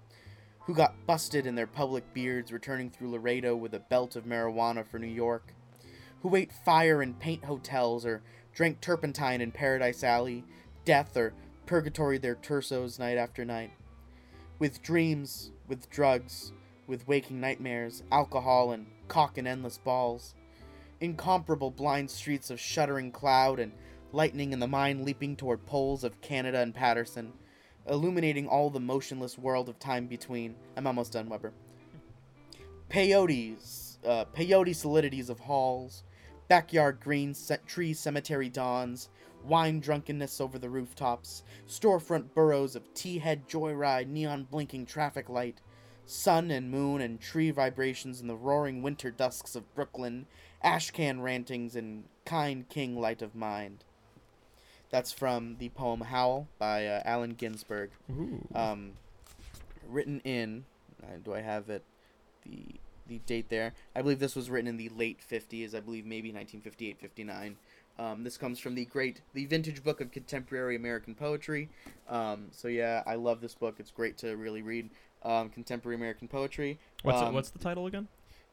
who got busted in their public beards returning through Laredo with a belt of marijuana for New York, who ate fire in paint hotels or drank turpentine in Paradise Alley, death or purgatory their torsos night after night. With dreams, with drugs, with waking nightmares, alcohol, and cock and endless balls. Incomparable blind streets of shuddering cloud and lightning in the mind leaping toward poles of Canada and Paterson, illuminating all the motionless world of time between. I'm almost done, Weber. Peyotes, uh, peyote solidities of halls, backyard green set tree cemetery dawns, wine drunkenness over the rooftops, storefront burrows of tea head joyride, neon blinking traffic light, sun and moon and tree vibrations in the roaring winter dusks of Brooklyn, ashcan rantings and kind king light of mind. That's from the poem Howl by uh, Allen Ginsberg. Um, written in, uh, do I have it? The the date there. I believe this was written in the late 50s. I believe maybe 1958, 59. Um, this comes from the great, the vintage book of contemporary American poetry. Um, so yeah, I love this book. It's great to really read um, contemporary American poetry. what's it, um, what's the title again?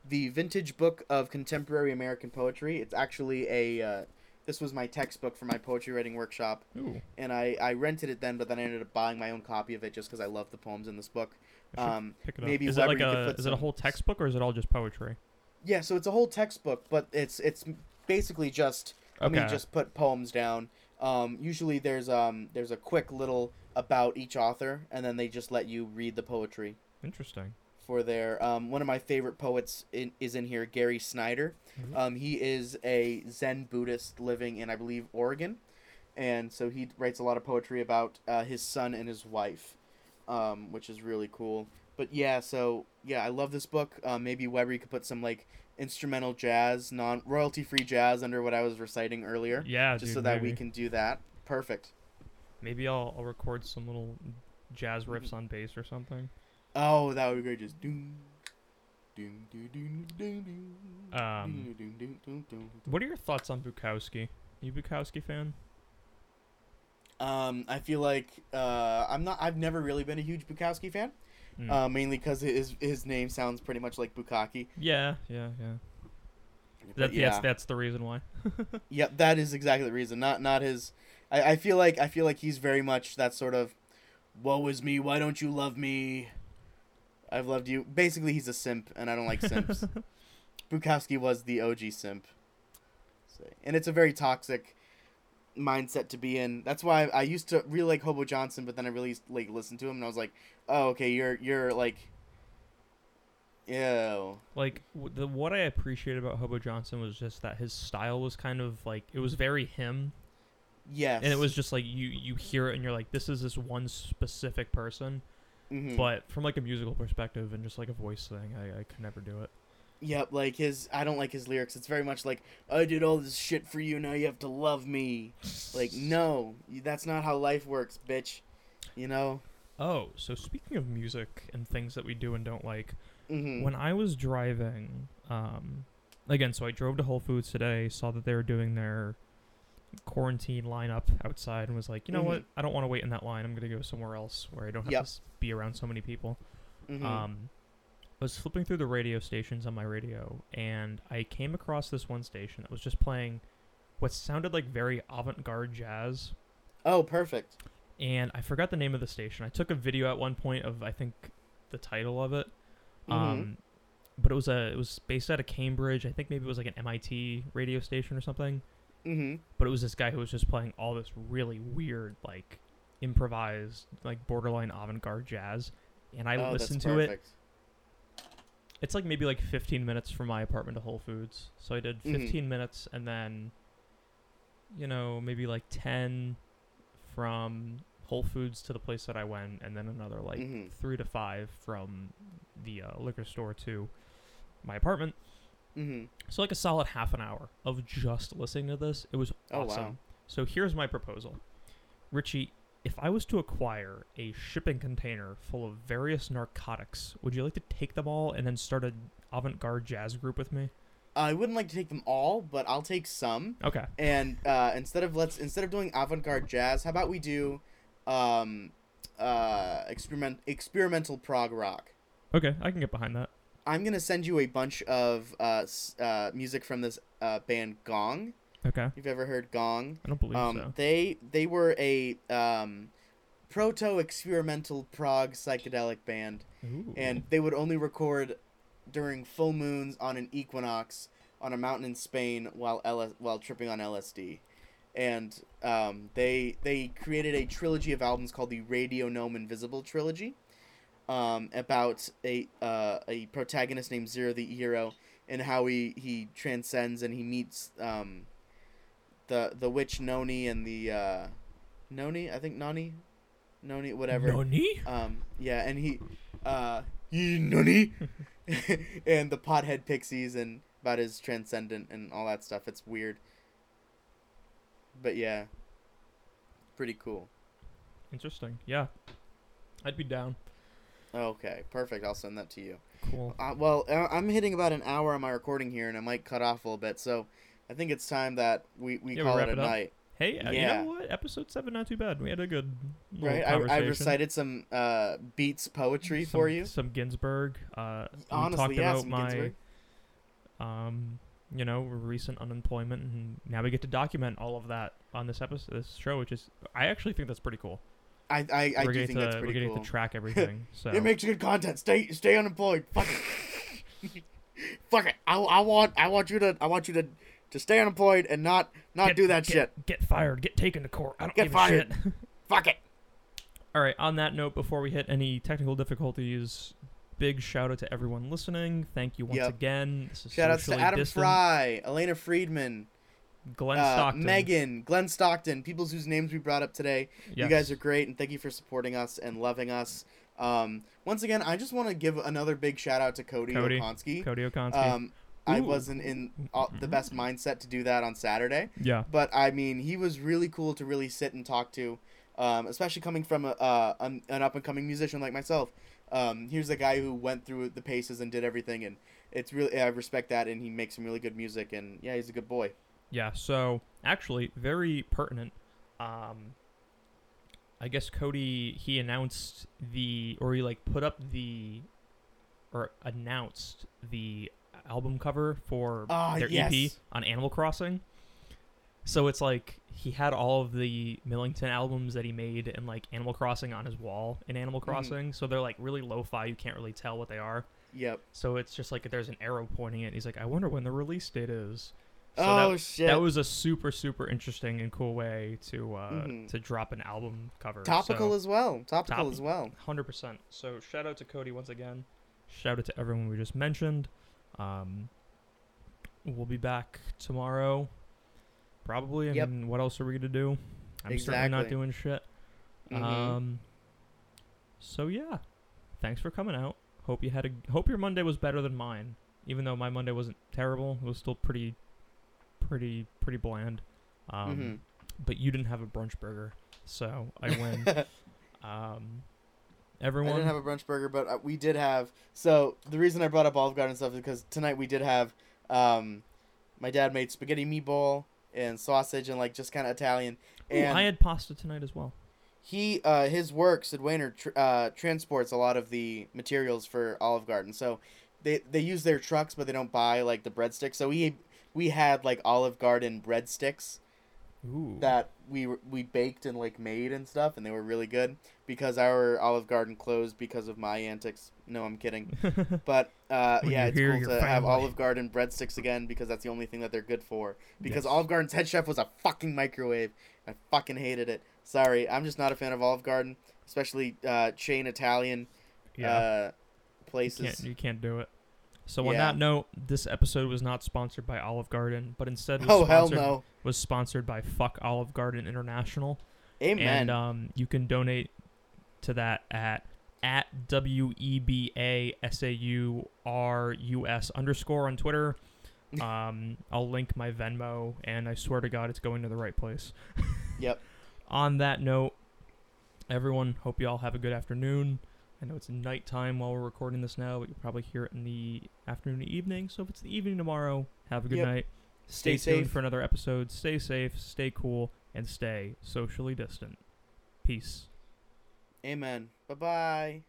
the vintage book of contemporary American poetry. It's actually a. Uh, this was my textbook for my poetry writing workshop, Ooh. and I, I rented it then, but then I ended up buying my own copy of it just because I love the poems in this book. Um, pick it up. maybe is it like a is it a whole textbook or is it all just poetry? yeah, so it's a whole textbook, but it's it's basically just let Okay. me just put poems down. Um, usually there's um there's a quick little about each author, and then they just let you read the poetry Interesting. for their um, one of my favorite poets in, is in here gary snyder. Mhm. um, he is a zen buddhist living in i believe oregon and so he writes a lot of poetry about uh, his son and his wife um, which is really cool. But yeah so yeah i love this book. Um, maybe weber could put some like instrumental jazz non royalty free jazz under what i was reciting earlier Yeah, just dude, so that we can do that. Perfect Maybe I'll I'll record some little jazz riffs on bass or something. oh that would be great just doom doom doom doom. Um, What are your thoughts on Bukowski? You Bukowski fan? Um, I feel like uh, I'm not. I've never really been a huge Bukowski fan, Mm. uh, mainly because his his name sounds pretty much like Bukaki. yeah, yeah, yeah. That, yeah, That's that's the reason why. Yep, that is exactly the reason. Not not his. I, I feel like I feel like he's very much that sort of, woe is me. Why don't you love me? I've loved you. Basically, he's a simp, and I don't like simps. Bukowski was the OG simp. So, and it's a very toxic mindset to be in. That's why I, I used to really like Hobo Johnson, but then I really like listened to him, and I was like, oh, okay, you're you're like, ew. like the what I appreciated about Hobo Johnson was just that his style was kind of like it was very him, Yes. and it was just like you you hear it and you're like this is this one specific person. Mhm. But from like a musical perspective and just like a voice thing, I I could never do it. Yep, like his I don't like his lyrics. It's very much like I did all this shit for you, now you have to love me. Like no, that's not how life works, bitch. You know? Oh, so speaking of music and things that we do and don't like, Mhm. when I was driving, um, again, so I drove to Whole Foods today, saw that they were doing their quarantine lineup outside, and was like, you know Mhm. what? I don't want to wait in that line. I'm gonna go somewhere else where I don't have Yep. to be around so many people. Mhm. Um, I was flipping through the radio stations on my radio, and I came across this one station that was just playing what sounded like very avant-garde jazz oh, perfect. and I forgot the name of the station. I took a video at one point of I think the title of it. Mhm. Um, but it was a it was based out of Cambridge. I think maybe it was like an MIT radio station or something. Mhm. But it was this guy who was just playing all this really weird like improvised like borderline avant-garde jazz. And I oh, listened to it. It's like maybe like 15 minutes from my apartment to Whole Foods. So I did Mhm. 15 minutes and then you know, maybe like 10 from Whole Foods to the place that I went and then another like Mhm. 3 to 5 from the uh, liquor store to my apartment. Mhm. So like a solid half an hour of just listening to this. It was Oh, awesome. wow. So here's my proposal. Richie, if I was to acquire a shipping container full of various narcotics, would you like to take them all and then start an avant-garde jazz group with me? I wouldn't like to take them all, but I'll take some. Okay. And uh, instead of let's instead of doing avant-garde jazz, how about we do um, uh, experiment experimental prog rock? Okay, I can get behind that. I'm gonna send you a bunch of uh, uh, music from this uh, band Gong. Okay. You've ever heard Gong? I don't believe Um, so. they they were a um, proto experimental prog psychedelic band, Ooh. and they would only record during full moons on an equinox on a mountain in Spain while L- while tripping on LSD. And um, they they created a trilogy of albums called the Radio Gnome Invisible trilogy, um, about a uh, a protagonist named Zero the hero and how he, he transcends and he meets um, the the witch Noni and the uh, Noni I think Nani, Noni whatever. Nani? Um, yeah, and he, uh, "Yee, nani, and the pothead pixies and about his transcendent and all that stuff. It's weird, but yeah, pretty cool. Interesting. Yeah. I'd be down. Okay, perfect. I'll send that to you. Cool. Uh, well, uh, I'm hitting about an hour on my recording here, and I might cut off a little bit. So I think it's time that we, we Yeah, we call wrap it a it night. Hey, uh, Yeah. you know what? Episode 7 not too bad. We had a good Right? I, I recited some uh, beats poetry some, for you. Some Ginsberg. Uh, we Honestly, talked yeah, about some my, Ginsberg. um, you know, recent unemployment, and now we get to document all of that on this episode, this show, which is, I actually think that's pretty cool. I I, I we're do think to that's we're pretty getting cool. to track everything. So It makes good content. Stay stay unemployed. Fuck it. Fuck it. I, I want I want you to I want you to to stay unemployed and not not Get- do that get, shit. Get fired. Get taken to court. I don't Get give fired. a shit. Fuck it. All right. On that note, before we hit any technical difficulties, big shout out to everyone listening. Thank you once Yep. again. This is Shout outs to Adam distant. Fry, Elena Friedman, Glenn uh, Stockton, Megan, Glenn Stockton, people whose names we brought up today. You guys are great, and thank you for supporting us and loving us. Um, once again, I just want to give another big shout out to Cody, Cody. Okonski. Cody Okonski. Um, I wasn't in all, the best mindset to do that on Saturday. yeah. but I mean, he was really cool to really sit and talk to. um, especially coming from a, uh, an, an up and coming musician like myself. Um, here's a guy who went through the paces and did everything, and it's really I respect that, and he makes some really good music, and yeah, he's a good boy. Yeah, so actually, very pertinent. Um, I guess Cody he announced the or he like put up the or announced the album cover for Ah, their yes. EP on Animal Crossing. So it's like he had all of the Millington albums that he made and like Animal Crossing on his wall in Animal Mm-hmm. Crossing. So they're like really lo-fi. You can't really tell what they are. Yep. So it's just like there's an arrow pointing it. He's like, I wonder when the release date is. So oh that, shit. that was a super super interesting and cool way to uh, Mhm. to drop an album cover. topical so, as well. Topical Top- as well. hundred percent. So shout out to Cody once again. Shout out to everyone we just mentioned. Um, we'll be back tomorrow, probably. I Yep. mean, what else are we gonna do? I'm certainly not doing shit. Mhm. Um, so yeah, thanks for coming out. Hope you had a hope your Monday was better than mine. Even though my Monday wasn't terrible, it was still pretty, pretty, pretty bland. Um, Mhm. but you didn't have a brunch burger, so I win. um, I everyone, didn't have a brunch burger, but uh, we did have. So the reason I brought up Olive Garden stuff is because tonight we did have. Um, my dad made spaghetti meatball and sausage and like just kind of Italian. Ooh, And I had pasta tonight as well. he, uh, his work, Sid Wainer, tr- uh, transports a lot of the materials for Olive Garden. So they they use their trucks, but they don't buy like the breadsticks. So we we had like Olive Garden breadsticks Ooh, that we we baked and like made and stuff, and they were really good because our Olive Garden closed because of my antics. No, I'm kidding. But uh, yeah, it's cool to have. Olive Garden breadsticks again because that's the only thing that they're good for. Because Yes. Olive Garden's head chef was a fucking microwave. I fucking hated it. Sorry, I'm just not a fan of Olive Garden, especially uh, chain Italian yeah, uh, you places. can't you can't do it. So on Yeah. that note, this episode was not sponsored by Olive Garden, but instead was Oh sponsored, no! was sponsored by Fuck Olive Garden International. Amen. And um, you can donate to that at at W E B A S A U R U S underscore on Twitter. Um, I'll link my Venmo, and I swear to God, it's going to the right place. Yep. On that note, everyone, hope you all have a good afternoon. I know it's nighttime while we're recording this now, but you'll probably hear it in the afternoon or evening. So if it's the evening tomorrow, have a good Yep. night. Stay, Stay tuned safe. for another episode. Stay safe, stay cool, and stay socially distant. Peace. Amen. Bye bye.